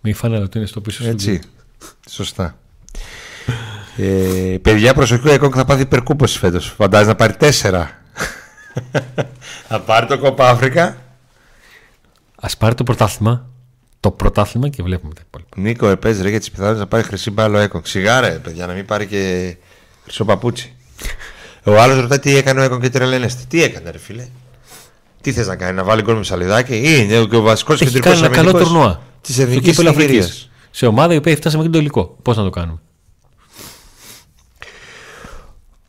S1: Μη φάνε ότι είναι στο πίσω
S2: Έτσι. Σωστά. ε, παιδιά, προσοχή, ο θα πάθει υπερκούπωση φέτος. Φαντάζει να πάρει τέσσερα. θα πάρει το κόπα Αφρικα
S1: Α πάρει το πρωτάθλημα. Το πρωτάθλημα και βλέπουμε τα υπόλοιπα.
S2: Νίκο, επέζει ρε για τις πιθανότητες να πάρει χρυσή μπάλο έκο. Ξιγάρε, παιδιά, να μην πάρει και χρυσό παπούτσι. Ο άλλος ρωτάει τι έκανε ο Έκον και τρελαίνεστε. Τι έκανε, ρε φίλε; Τι θες να κάνει, να βάλει γκολ με σαλιδάκι; Είναι ο βασικός
S1: κεντρικός αμυντικό. Έχει κάνει ένα καλό τουρνουά.
S2: Της Εθνικής Αφρικής.
S1: Σε ομάδα η οποία φτάσει μέχρι το υλικό. Πώς να το κάνουμε;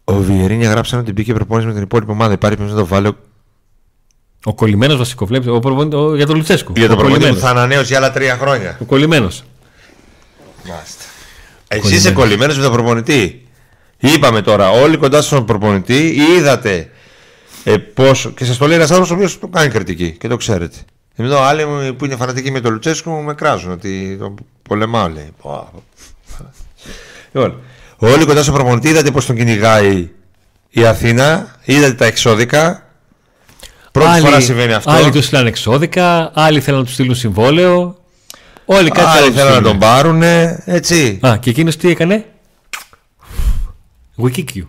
S2: Ο Βιερίνια γράψαν ότι μπήκε προπόνηση με την υπόλοιπη ομάδα. Υπάρχει να το βάλει
S1: Ο κολλημένος βασικό, βλέπει. Ο, προπονητής- ο- για τον Λουτσέσκου.
S2: Για τον
S1: ο
S2: προπονητή που
S1: κολλημένος.
S2: θα ανανέωσε για άλλα τρία χρόνια.
S1: Ο κολλημένος.
S2: Μάλιστα. Εσύ είσαι κολλημένος με τον προπονητή. Είπαμε τώρα, όλοι κοντά στον προπονητή, είδατε ε, πώς, και σας το λέει ένας άνθρωπος ο οποίος το κάνει κριτική και το ξέρετε. Ενώ άλλοι μου που είναι φανατικοί με τον Λουτσέσκου με κράζουν ότι τον πολεμάω, λέει. Πω, πω. Λοιπόν, όλοι κοντά στον προπονητή, είδατε πώς τον κυνηγάει η Αθήνα, είδατε τα εξώδικα. Πρώτη φορά συμβαίνει αυτό.
S1: Άλλοι τους στείλαν εξώδικα, άλλοι θέλουν να τους στείλουν συμβόλαιο. Όλοι κάτι
S2: Άλλοι
S1: άλλο τους
S2: θέλουν να
S1: στείλουν.
S2: τον πάρουν, έτσι.
S1: Α, και εκείνος τι έκανε; Wikikyu.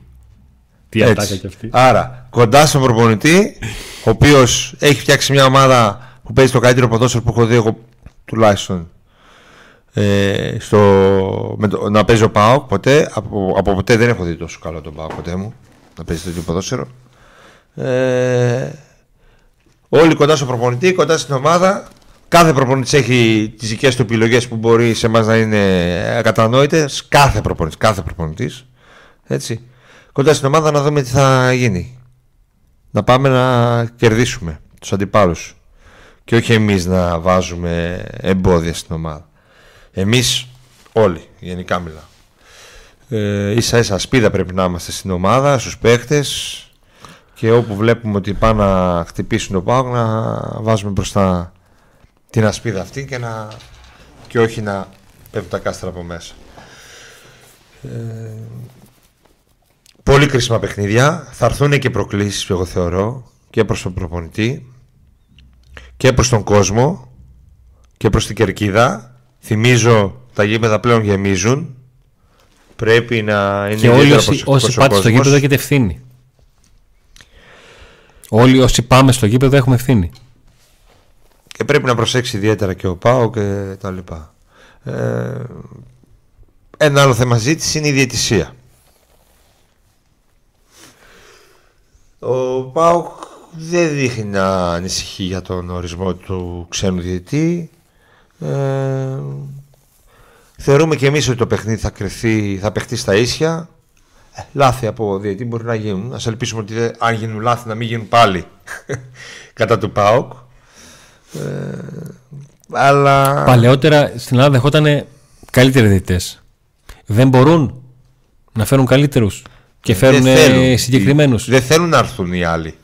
S1: Τι ατάκα
S2: Έτσι.
S1: κι αυτή.
S2: Άρα, κοντά στον προπονητή, ο οποίος έχει φτιάξει μια ομάδα που παίζει το καλύτερο ποδόσφαιρο που έχω δει εγώ τουλάχιστον. Ε, στο, με το, να παίζει ο Πάοκ ποτέ. Από, από ποτέ δεν έχω δει τόσο καλό τον Πάοκ ποτέ μου να παίζει τέτοιο ποδόσφαιρο. Ε, όλοι κοντά στον προπονητή, κοντά στην ομάδα. Κάθε προπονητής έχει τις δικές του επιλογές που μπορεί σε εμάς να είναι ακατανόητες. Κάθε προπονητής. Κάθε προπονητής. Έτσι. Κοντά στην ομάδα να δούμε τι θα γίνει. Να πάμε να κερδίσουμε τους αντιπάλους. Και όχι εμείς να βάζουμε εμπόδια στην ομάδα. Εμείς όλοι, γενικά μιλάω. Ε, ίσα ίσα σπίδα πρέπει να είμαστε στην ομάδα, στους παίχτες και όπου βλέπουμε ότι πάνε να χτυπήσουν το πάγο να βάζουμε μπροστά την ασπίδα αυτή και, να... και όχι να πέφτουν τα κάστρα από μέσα. Πολύ κρίσιμα παιχνίδια. Θα έρθουν και προκλήσεις, εγώ θεωρώ, και προς τον προπονητή και προς τον κόσμο και προς την κερκίδα. Θυμίζω, τα γήπεδα πλέον γεμίζουν. Πρέπει να είναι
S1: Και όλοι
S2: ιδιαίτερα
S1: όσοι,
S2: προσεκτικός
S1: όσοι
S2: ο
S1: πάτε στο
S2: κόσμος.
S1: γήπεδο έχετε ευθύνη. Όλοι όσοι πάμε στο γήπεδο έχουμε ευθύνη.
S2: Και πρέπει να προσέξει ιδιαίτερα και ο Πάο και τα λοιπά. Ε, ένα άλλο θέμα ζήτησης είναι η διαιτησία. Ο Πάοκ δεν δείχνει να ανησυχεί για τον ορισμό του ξένου διαιτητή. Ε, θεωρούμε και εμείς ότι το παιχνίδι θα, κρυθεί, θα παιχτεί στα ίσια. Ε, Λάθη από διαιτητή μπορεί να γίνουν. Ας ελπίσουμε ότι δεν- αν γίνουν λάθη να μην γίνουν πάλι κατά του ΠΑΟΚ. Ε, αλλά
S1: Παλαιότερα στην Ελλάδα δεχόταν καλύτεροι διαιτητές. Δεν μπορούν να φέρουν καλύτερους και φέρουν
S2: δεν θέλουν.
S1: συγκεκριμένους.
S2: Δεν θέλουν να έρθουν οι άλλοι.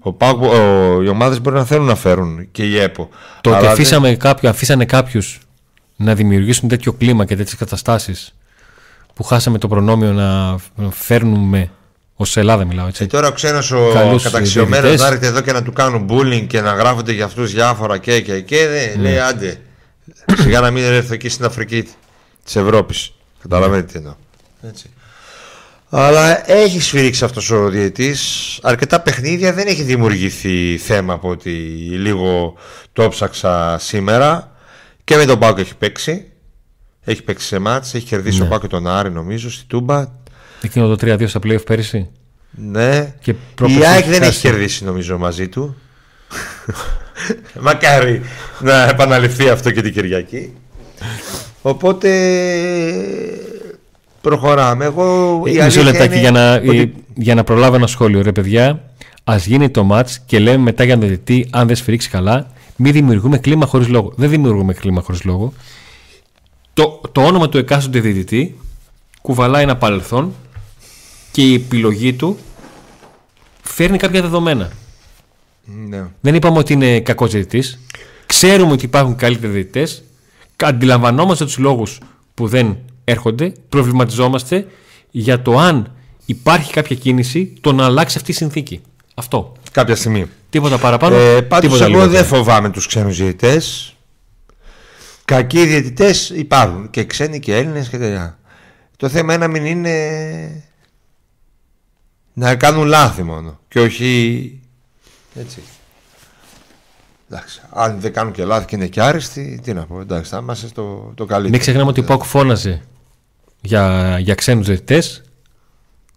S2: Ο ΠΑΟΚ, ο, οι ομάδες μπορεί να θέλουν να φέρουν και η ΕΠΟ.
S1: Το ότι
S2: Αλλά δεν-
S1: αφήσαμε κάποιο, αφήσανε κάποιους να δημιουργήσουν τέτοιο κλίμα και τέτοιες καταστάσεις που χάσαμε το προνόμιο να φέρνουμε ως Ελλάδα, μιλάω έτσι.
S2: Και τώρα ο ξένος ο
S1: Καλούς
S2: καταξιωμένος
S1: διαιτητές.
S2: να έρχεται εδώ και να του κάνουν bullying και να γράφονται για αυτούς διάφορα και και και. Δε,
S1: Ναι.
S2: Λέει άντε. Σιγά να μην έρθω εκεί στην Αφρική της Ευρώπης. Καταλαβαίνετε τι εννοώ. Έτσι. Αλλά έχει σφυρίξει αυτός ο διαιτή. Αρκετά παιχνίδια δεν έχει δημιουργηθεί θέμα από ότι λίγο το ψάξα σήμερα. Και με τον Πάκο έχει παίξει. Έχει παίξει σε μάτς, έχει κερδίσει
S1: Ναι.
S2: ο Πάκο τον Άρη νομίζω στη Τούμπα.
S1: Εκείνο το 3-2 στα playoff πέρυσι.
S2: Ναι.
S1: Και
S2: Η
S1: πρόπερσι
S2: ΑΕΚ
S1: έχει
S2: δεν
S1: χάσει.
S2: έχει κερδίσει νομίζω μαζί του. Μακάρι να επαναληφθεί αυτό και την Κυριακή. Οπότε προχωράμε. Εγώ η
S1: Ε, Μισό
S2: αλήθεια
S1: λεπτάκι
S2: είναι
S1: για να,
S2: ότι-
S1: ε, για να προλάβω ένα σχόλιο. Ρε παιδιά, ας γίνει το match και λέμε μετά για τον διαιτητή, αν δεν σφυρίξει καλά, μην δημιουργούμε κλίμα χωρίς λόγο. Δεν δημιουργούμε κλίμα χωρίς λόγο. Το, το όνομα του εκάστοτε διαιτητή κουβαλάει ένα παρελθόν και η επιλογή του φέρνει κάποια δεδομένα.
S2: Ναι.
S1: Δεν είπαμε ότι είναι κακός διαιτητής. Ξέρουμε ότι υπάρχουν καλύτεροι διαιτητές. Αντιλαμβανόμαστε τους λόγους που δεν έρχονται. Προβληματιζόμαστε για το αν υπάρχει κάποια κίνηση το να αλλάξει αυτή η συνθήκη. Αυτό.
S2: Κάποια στιγμή.
S1: Τίποτα παραπάνω.
S2: Ε, Πάντως
S1: τίποτα
S2: εγώ
S1: λιγότερο.
S2: δεν φοβάμαι τους ξένους διαιτητές. Κακοί διαιτητές υπάρχουν και ξένοι και Έλληνες και τέτοια. Το θέμα είναι να μην είναι να κάνουν λάθη μόνο και όχι έτσι. Εντάξει, αν δεν κάνουν και λάθη και είναι και άριστοι, τι να πω, εντάξει, θα είμαστε το, το καλύτερο.
S1: Μην ξεχνάμε ότι ο Πάουκ φώναζε για, για ξένους διαιτητές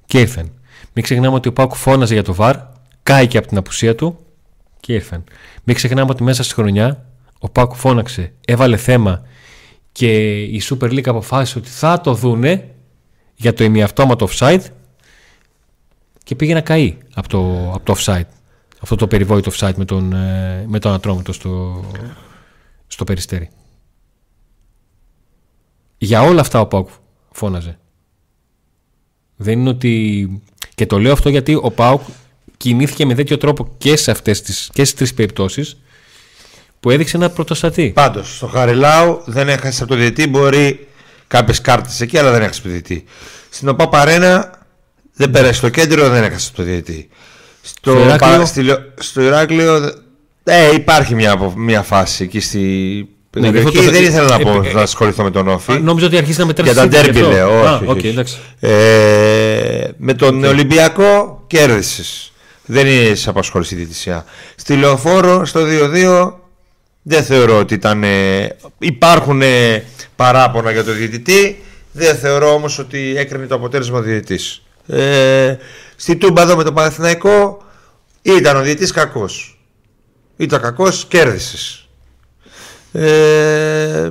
S1: και ήρθαν. Μην ξεχνάμε ότι ο Πάουκ φώναζε για το ΒΑΡ, κάηκε από την απουσία του και ήρθαν. Μην ξεχνάμε ότι μέσα στη χρονιά ο Πάουκ φώναξε, έβαλε θέμα και η Super League αποφάσισε ότι θα το δούνε για το ημιαυτόματο offside και πήγε να καεί από το, από το offside.
S4: αυτό το περιβόητο offside με τον, ε, με τον Ατρόμητο στο, στο Περιστέρι. Για όλα αυτά ο Πάουκ φώναζε. Δεν είναι ότι... Και το λέω αυτό γιατί ο Πάουκ κινήθηκε με τέτοιο τρόπο και σε αυτές τις, και στις τρεις περιπτώσεις που έδειξε ένα πρωτοστατή.
S2: Πάντως, στο Χαριλάου δεν έχασε από το διετή. Μπορεί κάποιες κάρτες εκεί, αλλά δεν έχασε από το διετή. Στην ΟΠΑ Παρένα δεν πέρασε στο κέντρο, δεν έχασε από το διετή. Στο,
S4: Στο Ηράκλειο;
S2: πα- στη- στο Ηράκλειο ε, υπάρχει μια, απο- μια φάση εκεί στη
S4: Ναι,
S2: περιοχή.
S4: αυτό το-
S2: δεν ήθελα να,
S4: ε,
S2: πω,
S4: ε,
S2: να ασχοληθώ με τον ΟΦΗ.
S4: Α, νόμιζα ότι αρχίζει να μετράς
S2: Για τα
S4: σύντομα
S2: ντέρμπι
S4: γι' αυτό.
S2: λέω.
S4: Α,
S2: όχι,
S4: οκ,
S2: όχι.
S4: εντάξει.
S2: Ε, με τον Ολυμπιακό κέρδισες. Δεν είναι σε απασχολήσει η διαιτησία. Στη λεωφόρο στο 2-2 δεν θεωρώ ότι ήταν. ε, υπάρχουν ε, παράπονα για το διαιτητή. Δεν θεωρώ όμως ότι έκρινε το αποτέλεσμα ο διαιτητής. Ε, στη Τούμπα εδώ με τον Παναθηναϊκό ήταν ο διαιτητής κακός. Ήταν κακός, κέρδισες. Ε,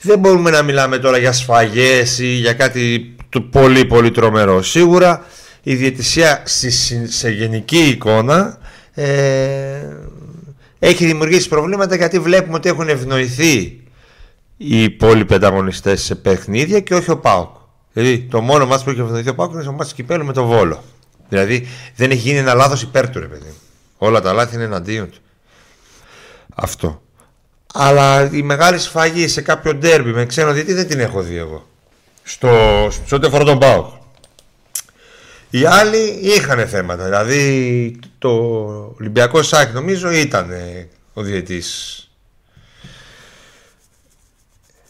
S2: δεν μπορούμε να μιλάμε τώρα για σφαγές ή για κάτι το πολύ πολύ τρομερό. Σίγουρα η διαιτησία στη- σε, σε γενική εικόνα ε, έχει δημιουργήσει προβλήματα γιατί βλέπουμε ότι έχουν ευνοηθεί οι υπόλοιποι ανταγωνιστές σε παιχνίδια και όχι ο Πάουκ. Δηλαδή το μόνο μάτς που έχει ευνοηθεί ο Πάουκ είναι στο μάτς του κυπέλου με το Βόλο. Δηλαδή δεν έχει γίνει ένα λάθος υπέρ του ρε παιδί. μου. Όλα τα λάθη είναι εναντίον του. Αυτό. Αλλά η μεγάλη σφαγή σε κάποιο ντέρμπι με ξένο διετή δεν την έχω δει εγώ. Στο, σε ό,τι αφορά τον Πάουκ. Οι άλλοι είχαν θέματα. Δηλαδή το Ολυμπιακό Σάκ νομίζω ήταν ε, ο διαιτής.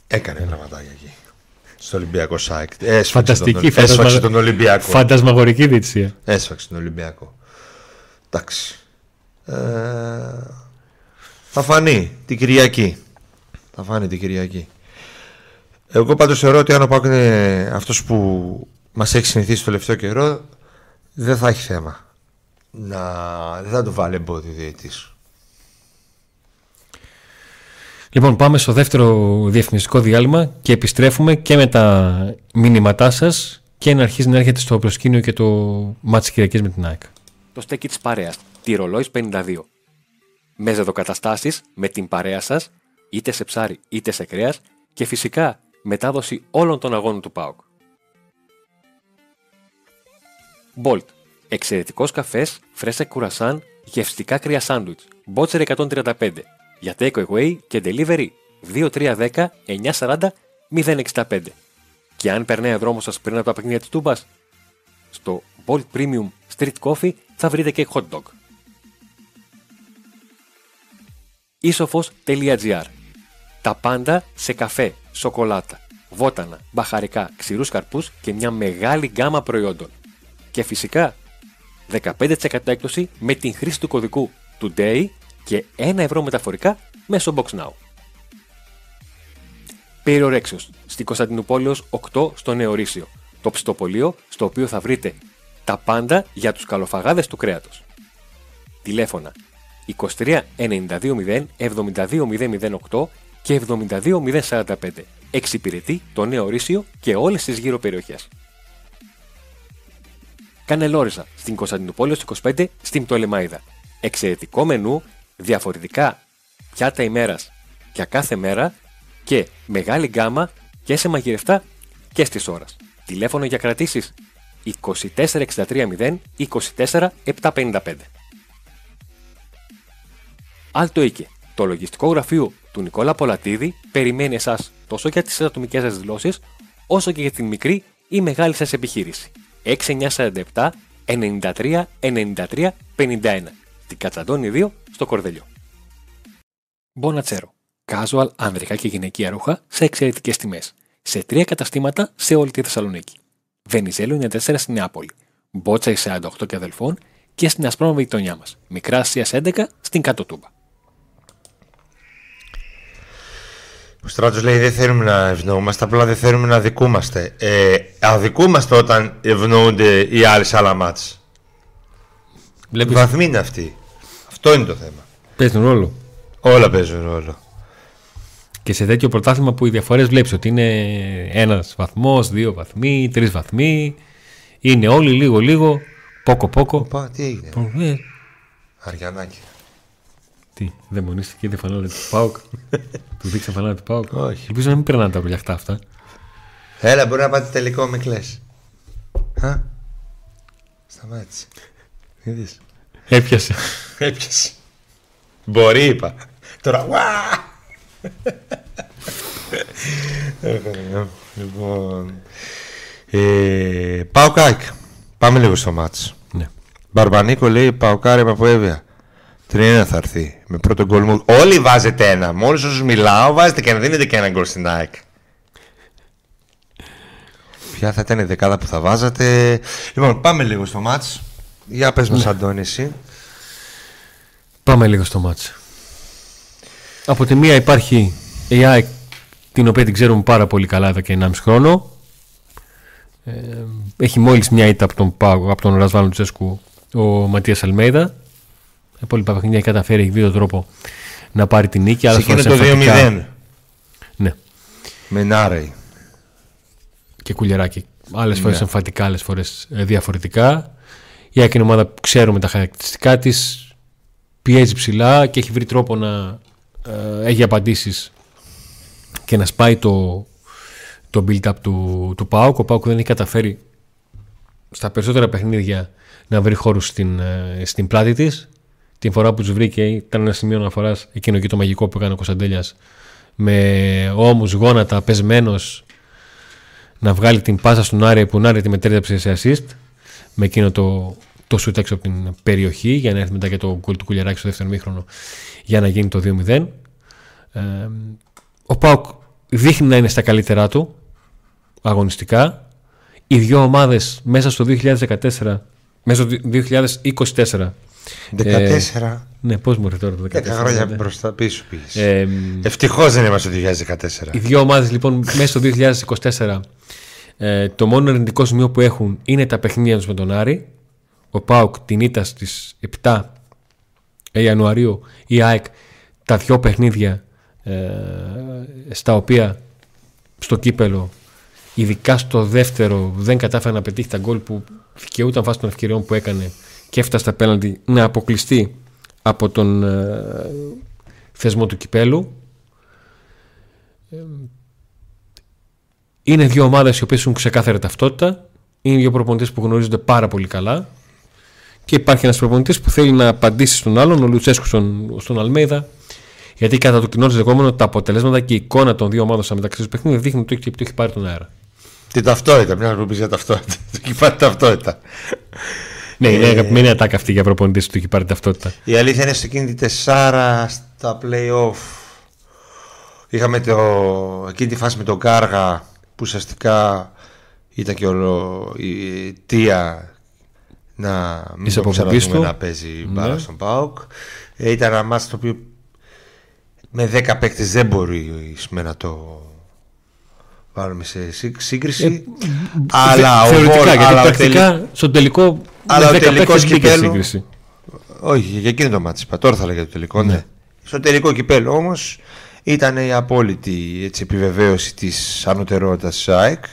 S2: Έκανε πραγματάκια εκεί. Στο Ολυμπιακό Σάκ. Έσφαξε
S4: Φανταστική,
S2: τον, έσφαξε
S4: φαντασμα-
S2: τον Ολυμπιακό.
S4: Φαντασμαγορική διετησία.
S2: Έσφαξε τον Ολυμπιακό. Εντάξει. Ε, θα φανεί την Κυριακή. Θα φανεί την Κυριακή. Εγώ πάντως θεωρώ ότι αν ο Πάκ είναι αυτός που μας έχει συνηθίσει το τελευταίο καιρό δεν θα έχει θέμα. Να... Δεν θα του βάλει εμπόδιο ο διαιτής.
S4: Λοιπόν, πάμε στο δεύτερο διαφημιστικό διάλειμμα και επιστρέφουμε και με τα μηνύματά σας και να αρχίσει να έρχεται στο προσκήνιο και το μάτι Κυριακής με την ΑΕΚ.
S1: Το στέκι της παρέας. Τη ρολόι 52. Με ζεδοκαταστάσει με την παρέα σας, είτε σε ψάρι είτε σε κρέας και φυσικά μετάδοση όλων των αγώνων του ΠΑΟΚ. Bolt. Εξαιρετικός καφές, φρέσα κουρασάν, γευστικά κρύα σάντουιτς. Μπότσερ 135. Για take away και delivery 2310 940 065. Και αν περνάει ο δρόμος σας πριν από τα παιχνίδια της Τούμπας, στο Bolt Premium Street Coffee θα βρείτε και hot dog. Isofos.gr Τα πάντα σε καφέ, σοκολάτα, βότανα, μπαχαρικά, ξηρούς καρπούς και μια μεγάλη γκάμα προϊόντων. Και φυσικά 15% έκπτωση με την χρήση του κωδικού TODAY και 1 ευρώ μεταφορικά μέσω BoxNow. Περιορέξεως, στην Κωνσταντινούπολεως 8 στο Νεορίσιο, το ψητοπολείο στο οποίο θα βρείτε τα πάντα για τους καλοφαγάδες του κρέατος. Τηλέφωνα 23 92 0 72008 και 72 045. Εξυπηρετεί το Νέο Ρήσιο και όλες τις γύρω περιοχές. Κανελόριζα στην Κωνσταντινούπολεως 25 στην Πτολεμαίδα. Εξαιρετικό μενού, διαφορετικά πιάτα ημέρας για κάθε μέρα και μεγάλη γκάμα και σε μαγειρευτά και στις ώρας. Τηλέφωνο για κρατήσεις 2463 0 24 755. Άλτο Οίκε, το λογιστικό γραφείο του Νικόλα Πολατίδη περιμένει εσάς τόσο για τις ατομικές σας δηλώσεις, όσο και για την μικρή ή μεγάλη σας επιχείρηση. 6947 93 93 51. Την Κατσαντώνη 2 στο Κορδελιό. Μπονατσέρο. Casual ανδρικά και γυναικεία ρούχα σε εξαιρετικές τιμές. Σε τρία καταστήματα σε όλη τη Θεσσαλονίκη. Βενιζέλο 94 στην Νεάπολη. Μπότσα 48 και αδελφών και στην Ασπρόμαυρη γειτονιά μας. Μικρά Ασία 11 στην Κάτω Τούμπα.
S2: Ο Στράτος λέει δεν θέλουμε να ευνοούμαστε, απλά δεν θέλουμε να αδικούμαστε. Ε, αδικούμαστε όταν ευνοούνται οι άλλοι σε άλλα μάτς.
S4: Βλέπεις,
S2: Βαθμοί είναι αυτοί. Αυτό είναι το θέμα.
S4: παίζουν ρόλο.
S2: Όλα παίζουν ρόλο.
S4: Και σε τέτοιο πρωτάθλημα που οι διαφορές βλέπεις ότι είναι ένας βαθμός, δύο βαθμοί, τρεις βαθμοί. Είναι όλοι λίγο-λίγο, πόκο-πόκο.
S2: Πα, τι έγινε;
S4: Ε,
S2: Αριανάκη.
S1: Τι, δαιμονίστηκε η φανέλα του Πάουκ. του δείξα φανέλα του Πάουκ.
S2: Όχι.
S1: Ελπίζω να μην περνάνε τα βουλιαχτά αυτά.
S2: Έλα, μπορεί να πάτε τελικό με κλαις. Α, σταμάτησε. Είδες.
S1: Έπιασε.
S2: Έπιασε. Μπορεί, είπα. Τώρα, ουά! λοιπόν. Ε, πάω κάκ. Πάμε λίγο στο μάτς.
S1: ναι.
S2: Μπαρμπανίκο λέει Παοκάρι με από Εύβοια. Τριένα θα έρθει. Με πρώτο γκολ μου. Όλοι βάζετε ένα. Μόλις όσους μιλάω, βάζετε και να δίνετε και ένα γκολ στην ΑΕΚ. Ποια θα ήταν η δεκάδα που θα βάζατε. Λοιπόν, πάμε λίγο στο μάτς. Για πες μας, Αντώνη, εσύ.
S1: Πάμε λίγο στο μάτς. Από τη μία υπάρχει η ΑΕΚ την οποία την ξέρουμε πάρα πολύ καλά εδώ και 1,5 χρόνο. Ε, έχει μόλις μια ήττα από τον, Πάγο- από τον Ρασβάνο Τσέσκου ο Ματίας Αλμέιδα. Τα υπόλοιπα παιχνίδια έχει καταφέρει, έχει βρει τον τρόπο να πάρει την νίκη.
S2: Σε
S1: άλλες
S2: εκείνο
S1: φορές
S2: το
S1: εμφατικά.
S2: 2-0.
S1: Ναι,
S2: Με Νάρεϊ.
S1: και κουλεράκι. Άλλες
S2: Ναι.
S1: φορέ εμφαντικά, άλλες φορές διαφορετικά. Η ΑΕΚ είναι ομάδα που ξέρουμε τα χαρακτηριστικά της. Πιέζει ψηλά και έχει βρει τρόπο να ε, έχει απαντήσεις και να σπάει το, το build-up του, του ΠΑΟΚ. Ο ΠΑΟΚ δεν έχει καταφέρει στα περισσότερα παιχνίδια να βρει χώρους στην, ε, στην πλάτη της. Την φορά που τους βρήκε ήταν ένα σημείο αναφοράς εκείνο εκεί το μαγικό που έκανε ο Κωνσταντέλιας με ώμους, γόνατα, πεσμένος να βγάλει την πάσα στον Άρη που ο Άρη τη μετέτρεψε σε assist με εκείνο το, το shoot έξω από την περιοχή για να έρθει μετά και το γκολ του Κουλιαράκη στο δεύτερο μήχρονο για να γίνει το 2-0. Ε, ο Πάουκ δείχνει να είναι στα καλύτερά του αγωνιστικά. Οι δύο ομάδες μέσα στο 2014 μέσα στο 2024
S2: 14.
S1: ναι, πώς μου έρθει τώρα το
S2: 10
S1: 2014
S2: χρόνια
S1: ναι.
S2: μπροστά πίσω πήγες.
S1: Ε,
S2: Ευτυχώς δεν είμαστε το 2014.
S1: Οι δύο ομάδες λοιπόν μέσα στο 2024 ε, το μόνο αρνητικό σημείο που έχουν είναι τα παιχνίδια τους με τον Άρη. Ο ΠΑΟΚ την ήττα στις 7 Ιανουαρίου η ΑΕΚ τα δυο παιχνίδια ε, στα οποία στο κύπελο ειδικά στο δεύτερο δεν κατάφερε να πετύχει τα γκολ που δικαιούταν βάσει των ευκαιριών που έκανε και έφτασε στα πέναλτι να αποκλειστεί από τον ε, θεσμό του κυπέλου Είναι δύο ομάδες οι οποίες έχουν ξεκάθαρη ταυτότητα. Είναι δύο προπονητές που γνωρίζονται πάρα πολύ καλά. Και υπάρχει ένας προπονητής που θέλει να απαντήσει στον άλλον, ο Λουτσέσκου στον, στον Αλμέιδα. Γιατί κατά το κοινό δεδομένο τα αποτελέσματα και η εικόνα των δύο ομάδων στα μεταξύ τους παιχνίδια δείχνει ότι το έχει πάρει τον αέρα.
S2: Την ταυτότητα, μια που πει για ταυτότητα. Του έχει πάρει ταυτότητα.
S1: Ναι, είναι αγαπημένη ατάκα αυτή για προπονητή που του έχει πάρει ταυτότητα.
S2: Η αλήθεια είναι στο εκείνη τη τεσσάρα στα play-off. Είχαμε το, εκείνη τη φάση με τον Κάργα που ουσιαστικά ήταν και όλο η αιτία να μην
S1: Είσαι
S2: το
S1: από
S2: ξαναδούμε
S1: πίσω.
S2: να παίζει μπάρα
S1: Ναι.
S2: στον ΠΑΟΚ. Ε, ήταν ένα μάτς το οποίο με 10 παίκτες δεν μπορεί να το βάλουμε σε σύ- σύγκριση. αλλά ο
S1: Ε, Θεωρητικά,
S2: Βόλ-
S1: γιατί
S2: αλλά ο
S1: πρακτικά
S2: τελε-
S1: στον τελικό
S2: Αλλά
S1: με
S2: ο
S1: 10
S2: τελικός
S1: παίκτες μπήκε
S2: κυπέλου-
S1: σύγκριση.
S2: Όχι, για εκείνο το μάτι είπα. Τώρα θα λέγα το τελικό. Ναι.
S1: Ναι.
S2: Στο τελικό κυπέλο όμως ήταν η απόλυτη έτσι, επιβεβαίωση της ανωτερότητας της ΑΕΚ.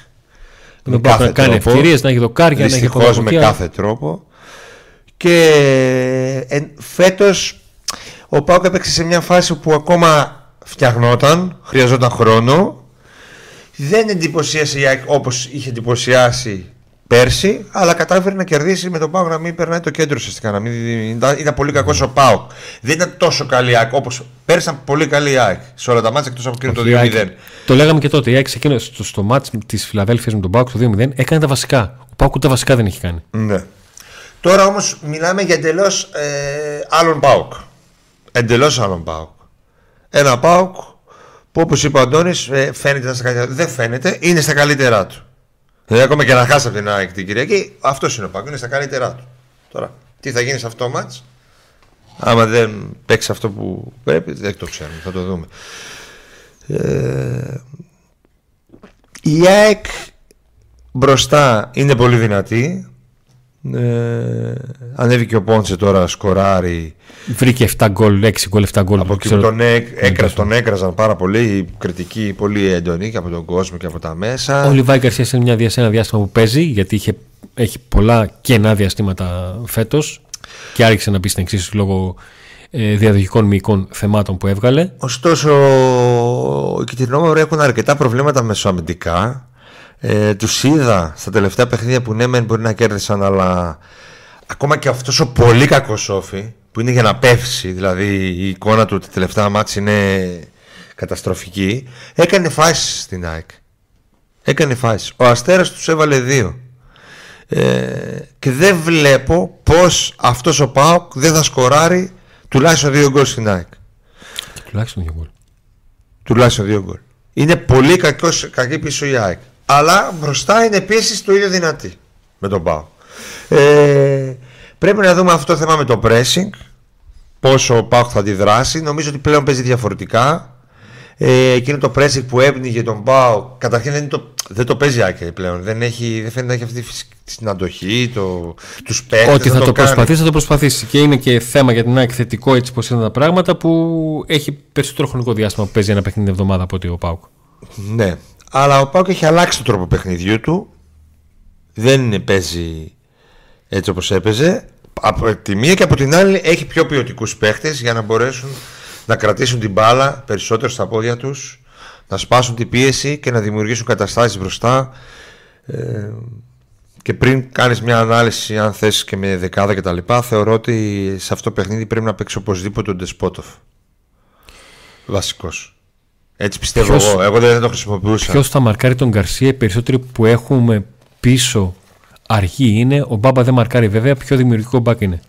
S1: Δεν μπορεί να κάνει ευκαιρίες, να έχει δοκάρια, να έχει
S2: Δυστυχώς με
S1: ποδοποκιά.
S2: κάθε τρόπο. Και ε, φέτος ο Πάουκ έπαιξε σε μια φάση που ακόμα φτιαχνόταν, χρειαζόταν χρόνο. Δεν εντυπωσίασε η ΑΕΚ όπως είχε εντυπωσιάσει πέρσι, αλλά κατάφερε να κερδίσει με τον Πάουκ να μην περνάει το κέντρο ουσιαστικά. Να μην, ήταν, ήταν πολύ κακός ο Πάουκ. Δεν ήταν τόσο καλή η ΑΕΚ όπως πέρσι ήταν πολύ καλή η ΑΕΚ σε όλα τα μάτια εκτός από εκείνο το
S1: Όχι, η ΑΕΚ-
S2: 2-0.
S1: Το λέγαμε και τότε. Η ΑΕΚ εκείνο στο, στο μάτς της Φιλαδέλφιας με τον Πάουκ το 2-0 έκανε τα βασικά. Ο Πάουκ ούτε τα βασικά δεν έχει κάνει.
S2: Ναι. Τώρα όμως μιλάμε για εντελώς ε, άλλον Πάουκ. Εντελώς άλλον Πάουκ. Ένα Πάουκ που όπως είπε ο Αντώνης, φαίνεται να είναι στα καλύτερα. Δεν φαίνεται, είναι στα καλύτερά του. Δηλαδή, ακόμα και να χάσει από την ΑΕΚ την Κυριακή, αυτός είναι ο Πάουκ, είναι στα καλύτερά του. Τώρα, τι θα γίνει σε αυτό το μάτς, άμα δεν παίξει αυτό που πρέπει, δεν το ξέρουμε, θα το δούμε. Ε, η ΑΕΚ μπροστά είναι πολύ δυνατή. Ε, ανέβηκε ο Πόντσε τώρα σκοράρει
S1: Βρήκε 7 γκολ, 6 γκολ, 7 γκολ.
S2: από εκεί που τον, έκ, έκρα, τον έκραζαν πάρα πολύ η κριτική πολύ έντονη και από τον κόσμο και από τα μέσα
S1: Ο Λιβάη Γκαρσία είναι μια, σε ένα διάστημα που παίζει, γιατί είχε, έχει πολλά κενά διαστήματα φέτος. και άρχισε να πει στην εξίσωση λόγω ε, διαδοχικών μυϊκών θεμάτων που έβγαλε.
S2: Ωστόσο, οι Κιτρινόμαυροι έχουν αρκετά προβλήματα μεσοαμυντικά. Ε, τους είδα στα τελευταία παιχνίδια που ναι, μεν μπορεί να κέρδισαν, αλλά ακόμα και αυτός ο πολύ κακός όφη που είναι για να πέφτει, δηλαδή η εικόνα του τη τελευταία μάτια είναι καταστροφική, έκανε φάσεις στην ΑΕΚ. Έκανε φάσεις. Ο Αστέρας τους έβαλε δύο. Ε, και δεν βλέπω πως αυτός ο ΠΑΟΚ δεν θα σκοράρει τουλάχιστον δύο γκολ στην ΑΕΚ.
S1: Τουλάχιστον δύο γκολ.
S2: Τουλάχιστον δύο γκολ. Είναι πολύ κακός, κακή πίσω η ΑΕΚ. Αλλά μπροστά είναι επίση το ίδιο δυνατή με τον ΠΑΟΚ. Ε, πρέπει να δούμε αυτό το θέμα με το pressing. Πόσο ο ΠΑΟΚ θα αντιδράσει. Νομίζω ότι πλέον παίζει διαφορετικά. Ε, εκείνο το pressing που έπνιγε τον Πάο, καταρχήν δεν, το, δεν το παίζει άκρη πλέον. Δεν, έχει, δεν φαίνεται να έχει αυτή την αντοχή, το, τους παίχτε.
S1: Ότι θα, το, το προσπαθήσει, θα το προσπαθήσει. Και είναι και θέμα για την ΑΕΚ θετικό έτσι πώ είναι τα πράγματα που έχει περισσότερο χρονικό διάστημα που παίζει ένα παιχνίδι την εβδομάδα από ότι ο Πάουκ.
S2: Ναι. Αλλά ο Πάουκ έχει αλλάξει τον τρόπο παιχνιδιού του. Δεν παίζει έτσι όπως έπαιζε. Από τη μία και από την άλλη έχει πιο ποιοτικούς παίχτες για να μπορέσουν να κρατήσουν την μπάλα περισσότερο στα πόδια τους να σπάσουν την πίεση και να δημιουργήσουν καταστάσεις μπροστά ε, και πριν κάνεις μια ανάλυση αν θες και με δεκάδα και τα λοιπά θεωρώ ότι σε αυτό το παιχνίδι πρέπει να παίξει οπωσδήποτε ο Ντεσπότοφ βασικός έτσι πιστεύω ποιος, εγώ, εγώ δεν το χρησιμοποιούσα
S1: Ποιος θα μαρκάρει τον Γκαρσία οι περισσότεροι που έχουμε πίσω αργή είναι ο Μπάμπα δεν μαρκάρει βέβαια πιο δημιουργικό μπακ είναι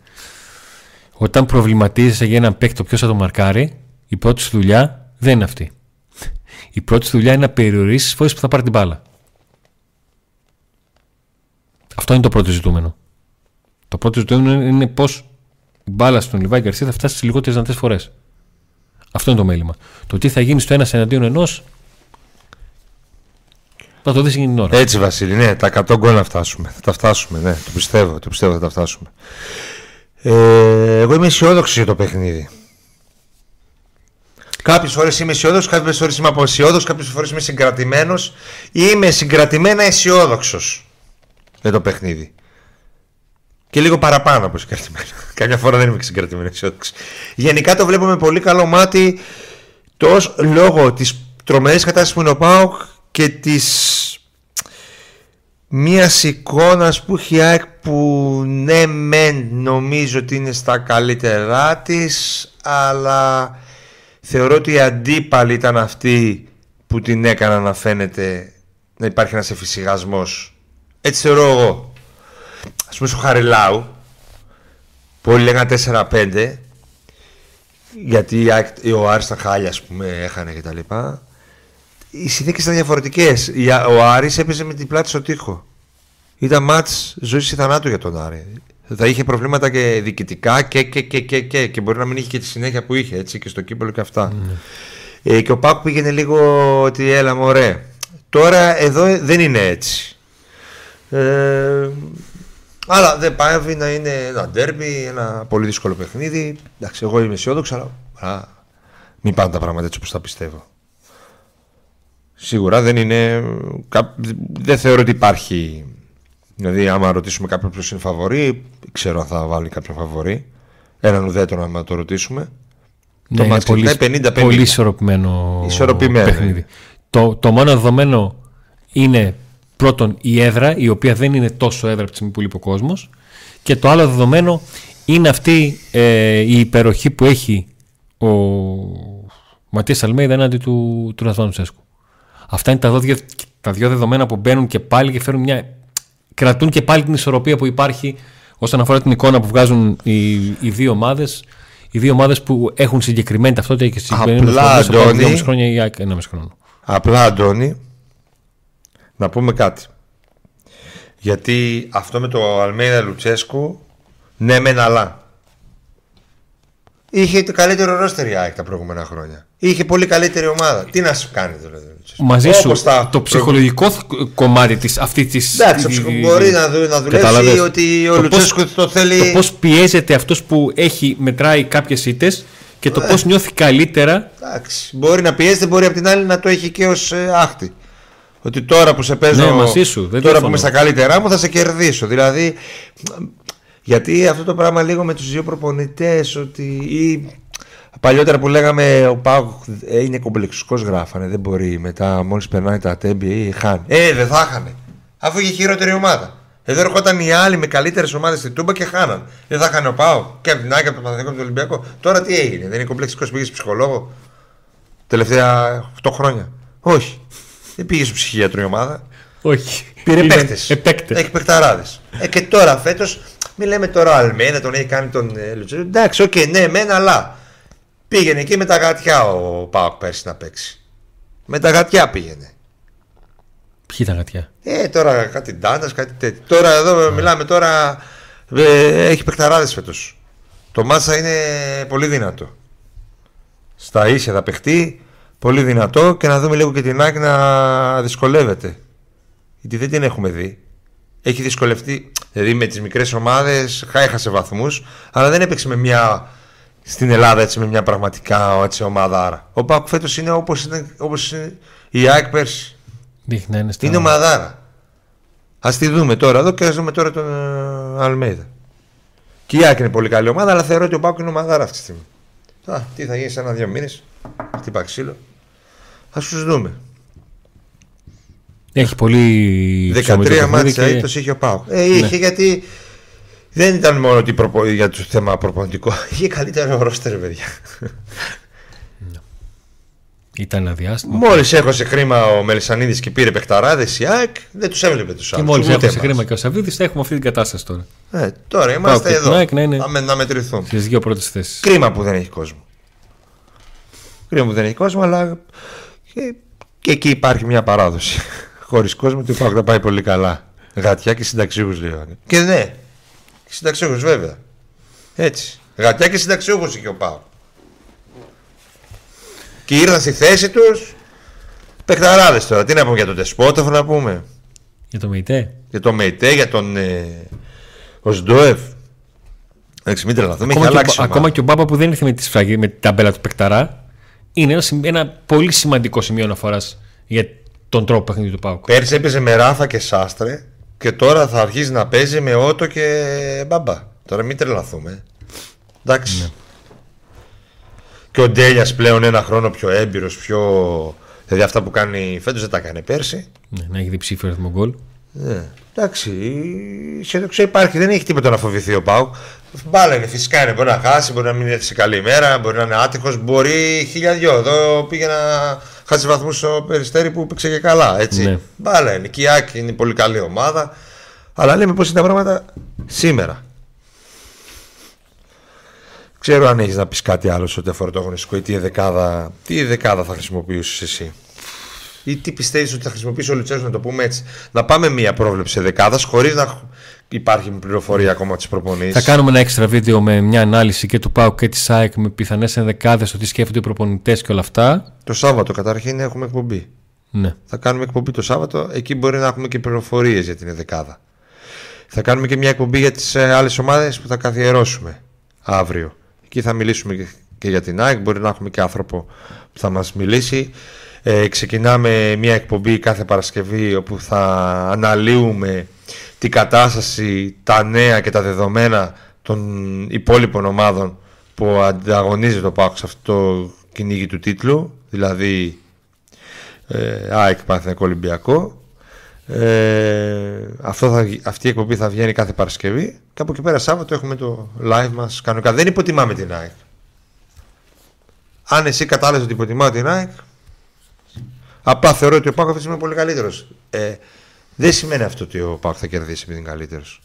S1: όταν προβληματίζεσαι για έναν παίκτο ποιος θα το μαρκάρει, η πρώτη σου δουλειά δεν είναι αυτή. Η πρώτη σου δουλειά είναι να περιορίσεις τις φορές που θα πάρει την μπάλα. Αυτό είναι το πρώτο ζητούμενο. Το πρώτο ζητούμενο είναι πώς η μπάλα στον Λιβάη Γκαρσία θα φτάσει στι λιγότερες δυνατές φορές. Αυτό είναι το μέλημα. Το τι θα γίνει στο ένας εναντίον ενός. Θα το δεις εκείνη την ώρα.
S2: Έτσι, Βασίλη, ναι, τα 100 γκολ να φτάσουμε. Θα τα φτάσουμε, ναι, το πιστεύω, το πιστεύω θα τα φτάσουμε. Ε, εγώ είμαι αισιόδοξος για το παιχνίδι. Κάποιες φορές είμαι αισιόδοξος, κάποιες φορές είμαι αποσιόδοξο, κάποιες φορές είμαι συγκρατημένος. Είμαι συγκρατημένα αισιόδοξος για το παιχνίδι. Και λίγο παραπάνω από συγκρατημένο. Καμιά φορά δεν είμαι συγκρατημένο αισιόδοξο. Γενικά το βλέπω με πολύ καλό μάτι τόσο λόγω της τρομερής κατάστασης που είναι ο Πάοκ και της μιας εικόνας που έχει ΑΕΚ που ναι μεν νομίζω ότι είναι στα καλύτερά της αλλά θεωρώ ότι οι αντίπαλοι ήταν αυτοί που την έκαναν να φαίνεται να υπάρχει ένας εφησυχασμός έτσι θεωρώ εγώ ας πούμε στο Χαριλάου που όλοι λέγανε 4-5 γιατί ο Άρης τα χάλια ας πούμε έχανε και τα λοιπά οι συνθήκες ήταν διαφορετικές. Ο Άρης έπαιζε με την πλάτη στο τοίχο. Ήταν μάτς ζωής ή θανάτου για τον Άρη. Θα είχε προβλήματα και διοικητικά και, και, και, και, και, και μπορεί να μην είχε και τη συνέχεια που είχε έτσι, και στο κύπελο και αυτά. Mm. Ε, και ο Πάκου πήγαινε λίγο ότι έλα μωρέ. Τώρα εδώ δεν είναι έτσι. Ε, αλλά δεν πάει να είναι ένα ντέρμπι, ένα πολύ δύσκολο παιχνίδι. Εντάξει, εγώ είμαι αισιόδοξο, αλλά μην πάνε τα πράγματα έτσι όπως τα πιστεύω. Σίγουρα δεν είναι. Δεν θεωρώ ότι υπάρχει. Δηλαδή, άμα ρωτήσουμε κάποιον ποιος είναι φαβορή, ξέρω αν θα βάλει κάποιο φαβορή. Έναν ουδέτερο, άμα το ρωτήσουμε.
S1: Ναι, το είναι πολύ, 50-50. πολύ ισορροπημένο, ισορροπημένο παιχνίδι. Το, το μόνο δεδομένο είναι πρώτον η έδρα, η οποία δεν είναι τόσο έδρα από τη στιγμή που λείπει ο κόσμος. Και το άλλο δεδομένο είναι αυτή ε, η υπεροχή που έχει ο Ματίας Αλμέιδα έναντι του, του Ρασβάνου Σέσκου. Αυτά είναι τα δύο, τα δύο δεδομένα που μπαίνουν και πάλι και φέρουν μια. κρατούν και πάλι την ισορροπία που υπάρχει όσον αφορά την εικόνα που βγάζουν οι, οι δύο ομάδες. Οι δύο ομάδες που έχουν συγκεκριμένη ταυτότητα και συγκεκριμένη
S2: Απλά, Αντώνη,
S1: χρόνια ή ένα μισό χρόνο.
S2: Απλά, Αντώνη, να πούμε κάτι. Γιατί αυτό με το Αλμέιδα Λουτσέσκου, ναι, μεν αλλά. Είχε το καλύτερο ρόστερ η ΑΕΚ τα προηγούμενα χρόνια. Είχε πολύ καλύτερη ομάδα. Τι να σου κάνει δηλαδή.
S1: Μαζί σου το ψυχολογικό κομμάτι της, αυτή τη.
S2: Εντάξει, μπορεί να, δου, να δουλέψει ότι ο Λουτσέσκο το θέλει.
S1: Το πώς πιέζεται αυτός που έχει μετράει κάποιες ήττες και το ε. πώς νιώθει καλύτερα.
S2: Εντάξει, μπορεί να πιέζεται, μπορεί από την άλλη να το έχει και ως ε, άχτη. Ότι τώρα που σε παίζω.
S1: Ναι, μαζί σου,
S2: τώρα που είμαι στα καλύτερά μου θα σε κερδίσω. Δηλαδή Γιατί αυτό το πράγμα λίγο με τους δύο προπονητές, ότι. Ή, παλιότερα που λέγαμε ο Πάουκ είναι κομπλεξικός, γράφανε. Δεν μπορεί μετά, μόλις περνάει τα τέμπη ή χάνει. Ε, δεν θα χάνε. Αφού είχε χειρότερη ομάδα. Εδώ έρχονταν οι άλλοι με καλύτερες ομάδες στην Τούμπα και χάναν. Δεν θα χάνε ο Πάο και από την Άκη, από τον Παναθηνικό και τον Ολυμπιακό. Τώρα τι έγινε, δεν είναι κομπλεξικός πήγες ψυχολόγο τελευταία 8 χρόνια. Όχι. Δεν πήγες στο ψυχίατρο η ομάδα.
S1: Όχι.
S2: Πήρε
S1: Είναι
S2: παίκτες.
S1: επέκτες.
S2: Έχει παικταράδε. Ε, και τώρα φέτος, μην λέμε τώρα ο Αλμένα, τον έχει κάνει τον ε, Λουτσέσκου. Εντάξει, οκ, ναι, μένα, αλλά πήγαινε εκεί με τα γατιά ο Πάοκ πέρσι να παίξει. Με τα γατιά πήγαινε.
S1: Ποιοι τα γατιά;
S2: Ε, τώρα κάτι ντάντας, κάτι τέτοιο. Τώρα εδώ μιλάμε τώρα. ε, έχει παιχταράδες φέτος. Το μάτσα είναι πολύ δυνατό. Στα ίσια θα παιχτεί. Πολύ δυνατό και να δούμε λίγο και την Άκη να δυσκολεύεται. Γιατί δεν την έχουμε δει. Έχει δυσκολευτεί. Δηλαδή με τις μικρές ομάδες έχασε βαθμούς, αλλά δεν έπαιξε με μια. Στην Ελλάδα έτσι με μια πραγματικά έτσι, ομάδα. Άρα. Ο Πάκου φέτος είναι όπως όπως είναι η ΑΕΚ πέρσι.
S1: Δείχνει να είναι στα...
S2: Είναι ομαδάρα. Α τη δούμε τώρα εδώ και ας δούμε τώρα τον ε, Αλμέιδα. Και η Άκη είναι πολύ καλή ομάδα, αλλά θεωρώ ότι ο Πάκου είναι ομαδάρα αυτή τη στιγμή. Α, τι θα γίνει σε ένα-δύο μήνες. Χτύπα ξύλο. Α τους δούμε.
S1: Έχει πολύ
S2: 13
S1: ψωμί
S2: μάτια
S1: και-
S2: και... είχε ο Πάου. Ε, είχε
S1: Ναι.
S2: γιατί δεν ήταν μόνο ότι προπο... για το θέμα προπονητικό. Είχε καλύτερο ρόστερ, παιδιά.
S1: Ήταν ένα διάστημα.
S2: Μόλις έχωσε χρήμα ο Μελισανίδης και πήρε παιχταράδες η ΑΕΚ, δεν τους έβλεπε τους
S1: Και
S2: άλλου.
S1: μόλι έχασε χρήμα και ο Σαββίδης, θα έχουμε αυτή την κατάσταση τώρα.
S2: Ε, τώρα είμαστε
S1: και
S2: εδώ.
S1: την ΑΕΚ να είναι-
S2: Να, με- να μετρηθούμε.
S1: Στις δύο πρώτες θέσεις.
S2: Κρίμα που δεν έχει κόσμο. Κρίμα που δεν έχει κόσμο, αλλά και, και εκεί υπάρχει μια παράδοση. Χωρίς κόσμο του Πάουκ θα πάει πολύ καλά. Γατιά και συνταξιούχου λέω. Και ναι, συνταξιούχου βέβαια. Έτσι. Γατιά και συνταξιούχου είχε ο Πάουκ. Και ήρθαν στη θέση τους παιχταράδες τώρα. Τι να πούμε για τον Τεσπότοφ να πούμε.
S1: Για το ΜΕΙΤΕ.
S2: Για τον Μεϊτέ, για τον ε, Οσντόεφ. Εντάξει, μην τρελαθούμε, έχει
S1: Ακόμα, και,
S2: αλλάξει.
S1: ο-
S2: η
S1: ακόμα
S2: ομάδα.
S1: και ο Μπάμπα που δεν ήρθε με τη σφραγή, με την ταμπέλα του Πεκταρά, είναι ένα, σημ- ένα πολύ σημαντικό σημείο αναφοράς για τον τρόπο παιχνιδιού του Πάουκ.
S2: Πέρσι έπαιζε με Ράφα και Σάστρε και τώρα θα αρχίσει να παίζει με Ότο και Μπαμπά. Τώρα μην τρελαθούμε. Εντάξει.
S1: Ναι.
S2: Και ο Ντέλιας πλέον ένα χρόνο πιο έμπειρος, πιο. Δηλαδή αυτά που κάνει φέτος δεν τα έκανε πέρσι.
S1: Ναι, να έχει διψήφιο αριθμό γκολ.
S2: Ναι. Εντάξει, η αισιοδοξία υπάρχει, δεν έχει τίποτα να φοβηθεί ο Πάουκ. Μπάλα είναι, φυσικά είναι. Μπορεί να χάσει, μπορεί να μην έρθει σε καλή ημέρα, μπορεί να είναι άτυχος, μπορεί χίλια δυο. Εδώ πήγε να χάσει βαθμούς στο περιστέρι που παίξε και καλά. Έτσι.
S1: Ναι.
S2: Μπάλα είναι. Και η Άκη είναι πολύ καλή ομάδα. Αλλά λέμε πώς είναι τα πράγματα σήμερα. Ξέρω αν έχεις να πεις κάτι άλλο σε ό,τι αφορά το αγωνιστικό ή τι δεκάδα, τι δεκάδα θα χρησιμοποιήσεις εσύ. Ή τι πιστεύεις ότι θα χρησιμοποιήσει ο Λουτσέσκου, να το πούμε έτσι. Να πάμε μία πρόβλεψη δεκάδας χωρίς να υπάρχει πληροφορία ακόμα τη προπονήση.
S1: Θα κάνουμε ένα έξτρα βίντεο με μια ανάλυση και του Πάουκ και της ΣΑΕΚ με πιθανές ενδεκάδες, το τι σκέφτονται οι προπονητές και όλα αυτά.
S2: Το Σάββατο καταρχήν έχουμε εκπομπή.
S1: Ναι.
S2: Θα κάνουμε εκπομπή το Σάββατο. Εκεί μπορεί να έχουμε και πληροφορίες για την δεκάδα. Θα κάνουμε και μια εκπομπή για τις άλλες ομάδες που θα καθιερώσουμε αύριο. Εκεί θα μιλήσουμε και- και για την ΑΕΚ. Μπορεί να έχουμε και άνθρωπο που θα μας μιλήσει. Ε, ξεκινάμε μια εκπομπή κάθε Παρασκευή όπου θα αναλύουμε την κατάσταση, τα νέα και τα δεδομένα των υπόλοιπων ομάδων που ανταγωνίζει το ΠΑΟΚ σε αυτό το κυνήγι του τίτλου, δηλαδή ε, ΑΕΚ Παναθηναϊκό Ολυμπιακό. Ε, αυτό θα, γι- αυτή η εκπομπή θα βγαίνει κάθε Παρασκευή και από εκεί πέρα Σάββατο έχουμε το live μας κανονικά. Δεν υποτιμάμε την ΑΕΚ. Αν εσύ κατάλαβες ότι υποτιμάω την ΑΕΚ, απλά θεωρώ ότι ο Πάκος αυτή τη στιγμή είναι πολύ καλύτερος. Ε, δεν σημαίνει αυτό ότι ο Πάκος θα κερδίσει επειδή είναι καλύτερος.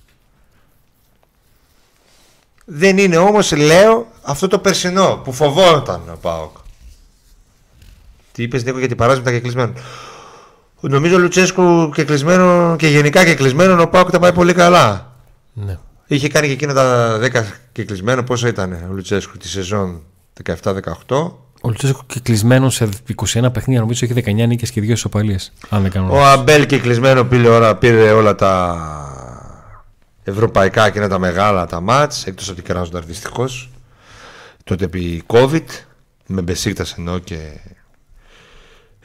S2: Δεν είναι όμως, λέω, αυτό το περσινό που φοβόταν ο Πάοκ. Τι είπες Νίκο για την παράσμητα και κλεισμένο. Νομίζω ο Λουτσέσκου και κλεισμένο και γενικά και κλεισμένο ο Πάοκ τα πάει πολύ καλά.
S1: ναι.
S2: Είχε κάνει και εκείνα τα 10 και κλεισμένο. Πόσο ήταν ο Λουτσέσκου τη σεζόν 17-18.
S1: Ο Λουτσέσκο και κλεισμένος σε 21 παιχνίδια, νομίζω έχει 19 νίκες και 2 ισοπαλίες. Αν δεν κάνω
S2: Ο
S1: λάθος.
S2: Αμπέλ και κλεισμένο πήρε, όλα, πήρε όλα τα ευρωπαϊκά και τα μεγάλα τα μάτς εκτός από την Κράσνονταρ δυστυχώς τότε επί COVID με Μπεσίκτας εννοώ και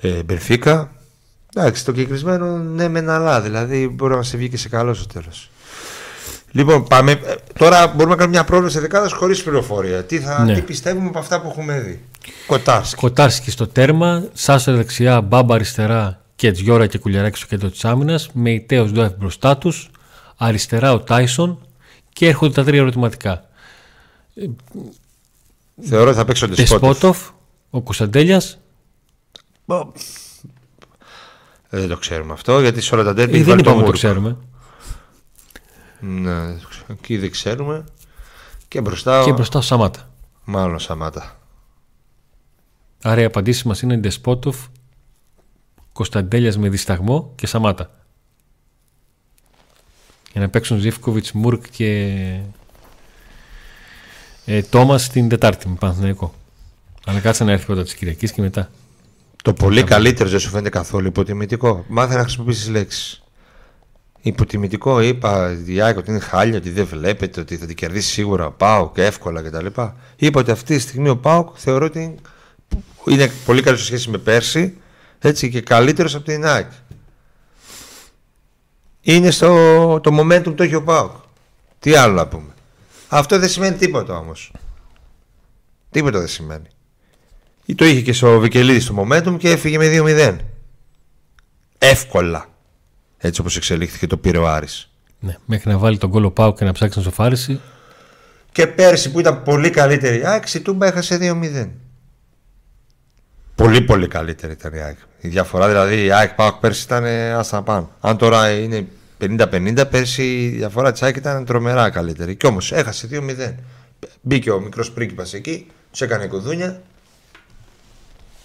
S2: ε, Μπενφίκα εντάξει το κεκλεισμένο ναι μεν αλλά δηλαδή μπορεί να σε βγει και σε καλό στο τέλος Λοιπόν, πάμε. Ε, Τώρα μπορούμε να κάνουμε μια πρόβληση δεκάδα χωρίς πληροφορία. Τι, θα,
S1: Ναι.
S2: τι πιστεύουμε από αυτά που έχουμε δει. Κοτάρσκι.
S1: Κοτάρσκι στο τέρμα, Σάσερ δεξιά, Μπάμπα αριστερά και Τζιόρα και Κουλιαράκη στο κέντρο της άμυνας. Με ητέο Ντόεφ μπροστά τους. Αριστερά ο Τάισον και έρχονται τα τρία ερωτηματικά.
S2: Θεωρώ ότι θα παίξει ο Ντεσπότοφ.
S1: Τεσπότοφ, ο Κωνσταντέλιας.
S2: Ε, Δεν το ξέρουμε αυτό γιατί σε όλα τα τέρμι
S1: Ε, δεν είπαμε ότι το ξέρουμε.
S2: Ναι, δεν το ξέρω. εκεί δεν ξέρουμε. Και μπροστά,
S1: Και
S2: ο...
S1: μπροστά ο Σαμάτα.
S2: μάλλον Σαμάτα.
S1: Άρα οι απαντήσεις μας είναι Ντεσπότοφ, Κωνσταντέλιας με δισταγμό και Σαμάτα. Για να παίξουν Ζήφκοβιτς, Μουρκ και ε, Τόμας την Τετάρτη με Παναθηναϊκό. Αλλά κάτσε να έρθει πρώτα της Κυριακής και μετά.
S2: Το πολύ καλύτερο δεν σου φαίνεται καθόλου υποτιμητικό; Μάθε να χρησιμοποιήσεις λέξεις. Υποτιμητικό είπα η ΑΕΚ ότι είναι χάλια, ότι δεν βλέπετε, ότι θα την κερδίσει σίγουρα ο Πάουκ εύκολα κτλ. Είπα ότι αυτή τη στιγμή ο Πάουκ θεωρώ ότι είναι πολύ καλός σε σχέση με πέρσι έτσι, και καλύτερος από την ΑΕΚ. Είναι στο το momentum που το έχει ο Πάουκ. Τι άλλο να πούμε. Αυτό δεν σημαίνει τίποτα όμως. Τίποτα δεν σημαίνει. Ή το είχε και στο Βικελίδη στο momentum και έφυγε με 2-0. Εύκολα. Έτσι όπως εξελίχθηκε το πήρε ο Άρης.
S1: Ναι, μέχρι να βάλει τον κόλλο Πάου και να ψάξει να σοφάρισει.
S2: Και πέρσι που ήταν πολύ καλύτερη η ΑΕΚ, η Τούμπα έχασε 2-0. Πολύ πολύ καλύτερη ήταν η ΑΕΚ. Η διαφορά δηλαδή η ΑΕΚ Πάοκ πέρσι ήταν ε, άστα πάνω. Αν τώρα είναι 50-50, πέρσι η διαφορά της ΑΕΚ ήταν τρομερά καλύτερη. Και όμως έχασε 2-0. Μπήκε ο μικρός πρίγκιπας εκεί, τους έκανε κουδούνια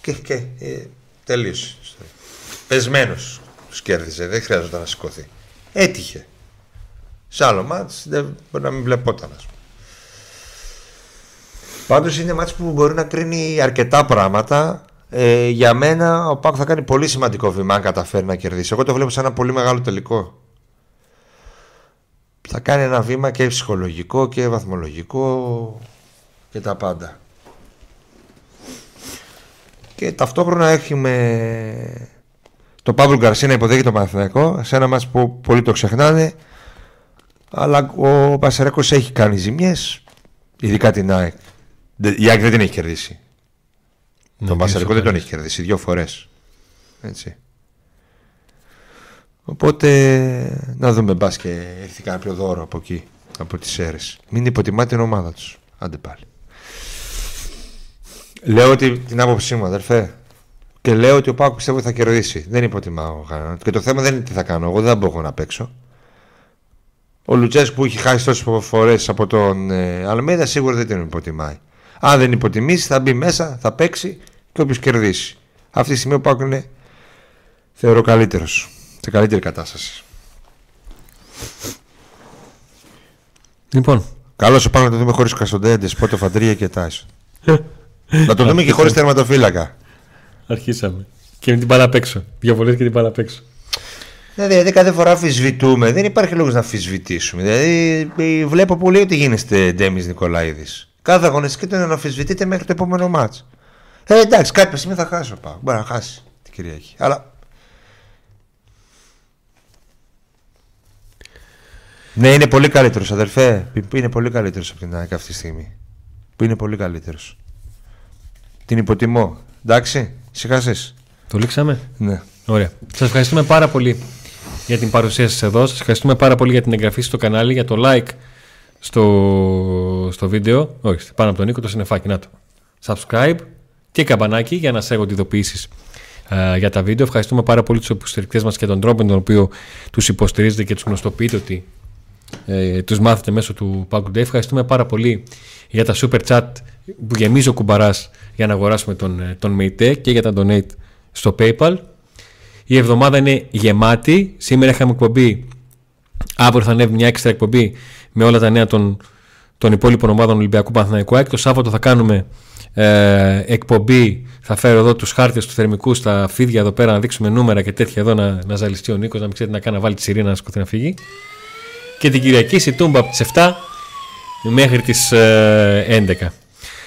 S2: και, και ε, τελείωσε. Πεσμένος τους κέρδισε, δεν χρειάζονταν να σηκωθεί. Έτυχε. Σε άλλο μάτς δεν μπορεί να μην βλεπόταν ας πούμε. Πάντως είναι μάτς που μπορεί να κρίνει αρκετά πράγματα. Ε, για μένα ο Πάκο θα κάνει πολύ σημαντικό βήμα αν καταφέρει να κερδίσει. Εγώ το βλέπω σαν ένα πολύ μεγάλο τελικό. Θα κάνει ένα βήμα και ψυχολογικό και βαθμολογικό και τα πάντα. Και ταυτόχρονα έχουμε το Παύλο Γκαρσία να υποδέχει το Παναθηναϊκό σε ένα μάτς που πολλοί το ξεχνάνε αλλά ο Πασαρέκος έχει κάνει ζημιές ειδικά την ΑΕΚ η ΑΕΚ δεν την έχει κερδίσει
S1: Ναι,
S2: τον
S1: δύο
S2: Πασαρικό δεν τον
S1: σοφάρισεις.
S2: έχει κερδίσει δύο φορές έτσι οπότε να δούμε μπας και έρθει κάποιο δώρο από εκεί από τις αίρες μην υποτιμά την ομάδα τους άντε πάλι Λέω ότι την άποψή μου, αδερφέ. Και λέω ότι ο Πάκο πιστεύω ότι θα κερδίσει. Δεν υποτιμάω κανέναν. Και το θέμα δεν είναι τι θα κάνω. Εγώ δεν μπορώ να παίξω. Ο Λουτσέσκου που έχει χάσει τόσες φορές από τον ε, Αλμέιδα σίγουρα δεν τον υποτιμάει. Αν δεν υποτιμήσει, θα μπει μέσα, θα παίξει και όποιος κερδίσει. Αυτή τη στιγμή ο Πάκο είναι θεωρώ καλύτερος. Σε καλύτερη κατάσταση.
S1: Λοιπόν,
S2: Καλό ο Πάκο να το δούμε χωρίς Καστοντέντες, Πότο Φαντρία και Τάισον. να το δούμε και χωρίς τερματοφύλακα.
S1: αρχίσαμε. Και με την μπάλα απ' έξω. Διαφορετικά και την μπάλα απ' έξω.
S2: Ναι, δηλαδή κάθε φορά αμφισβητούμε. Δεν υπάρχει λόγος να αμφισβητήσουμε. Δηλαδή ε, βλέπω που λέει ότι γίνεστε Ντέμις Νικολαίδης. Κάθε αγωνιστική του είναι να αμφισβητείτε μέχρι το επόμενο μάτς. Ε, εντάξει, κάποια στιγμή θα χάσω πάω. Μπορεί να χάσει την Κυριακή. Αλλά. Ναι, είναι πολύ καλύτερος, αδερφέ. Είναι πολύ καλύτερος από την ΑΕΚ αυτή τη στιγμή. Που είναι πολύ καλύτερος. Την υποτιμώ. Εντάξει, σιγάσες.
S1: Το λήξαμε;
S2: Ναι.
S1: Ωραία. Σας ευχαριστούμε πάρα πολύ για την παρουσία σας εδώ. Σας ευχαριστούμε πάρα πολύ για την εγγραφή στο κανάλι, για το like στο, στο βίντεο. Όχι, πάνω από τον Νίκο το συνεφάκι. Να το. Subscribe και καμπανάκι για να σε έχετε ειδοποιήσεις για τα βίντεο. Ευχαριστούμε πάρα πολύ τους υποστηρικτές μας και τον τρόπο με τον οποίο τους υποστηρίζετε και τους γνωστοποιείτε ότι ε, τους μάθετε μέσω του Pack Day. Ευχαριστούμε πάρα πολύ για τα super chat που γεμίζει ο κουμπαράς για να αγοράσουμε τον, ε, τον ΜΕΙΤΕ και για τα donate στο PayPal. Η εβδομάδα είναι γεμάτη. Σήμερα είχαμε εκπομπή. Αύριο θα ανέβει μια έξτρα εκπομπή με όλα τα νέα των, των υπόλοιπων ομάδων Ολυμπιακού Παναθηναϊκού ΑΕΚ. Το Σάββατο θα κάνουμε ε, εκπομπή. Θα φέρω εδώ τους χάρτες του θερμικού στα φίδια εδώ πέρα να δείξουμε νούμερα και τέτοια εδώ να, να ζαλιστεί ο Νίκος, να μην ξέρει τι να κάνει, να βάλει τη σιρήνα να σκοτεί να φύγει. Και την Κυριακή στη Τούμπα από τις 7 μέχρι τις ε, 11.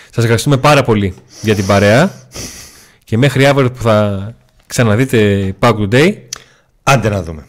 S1: Σας ευχαριστούμε πάρα πολύ για την παρέα και μέχρι αύριο που θα ξαναδείτε Pack Today.
S2: Άντε να δούμε.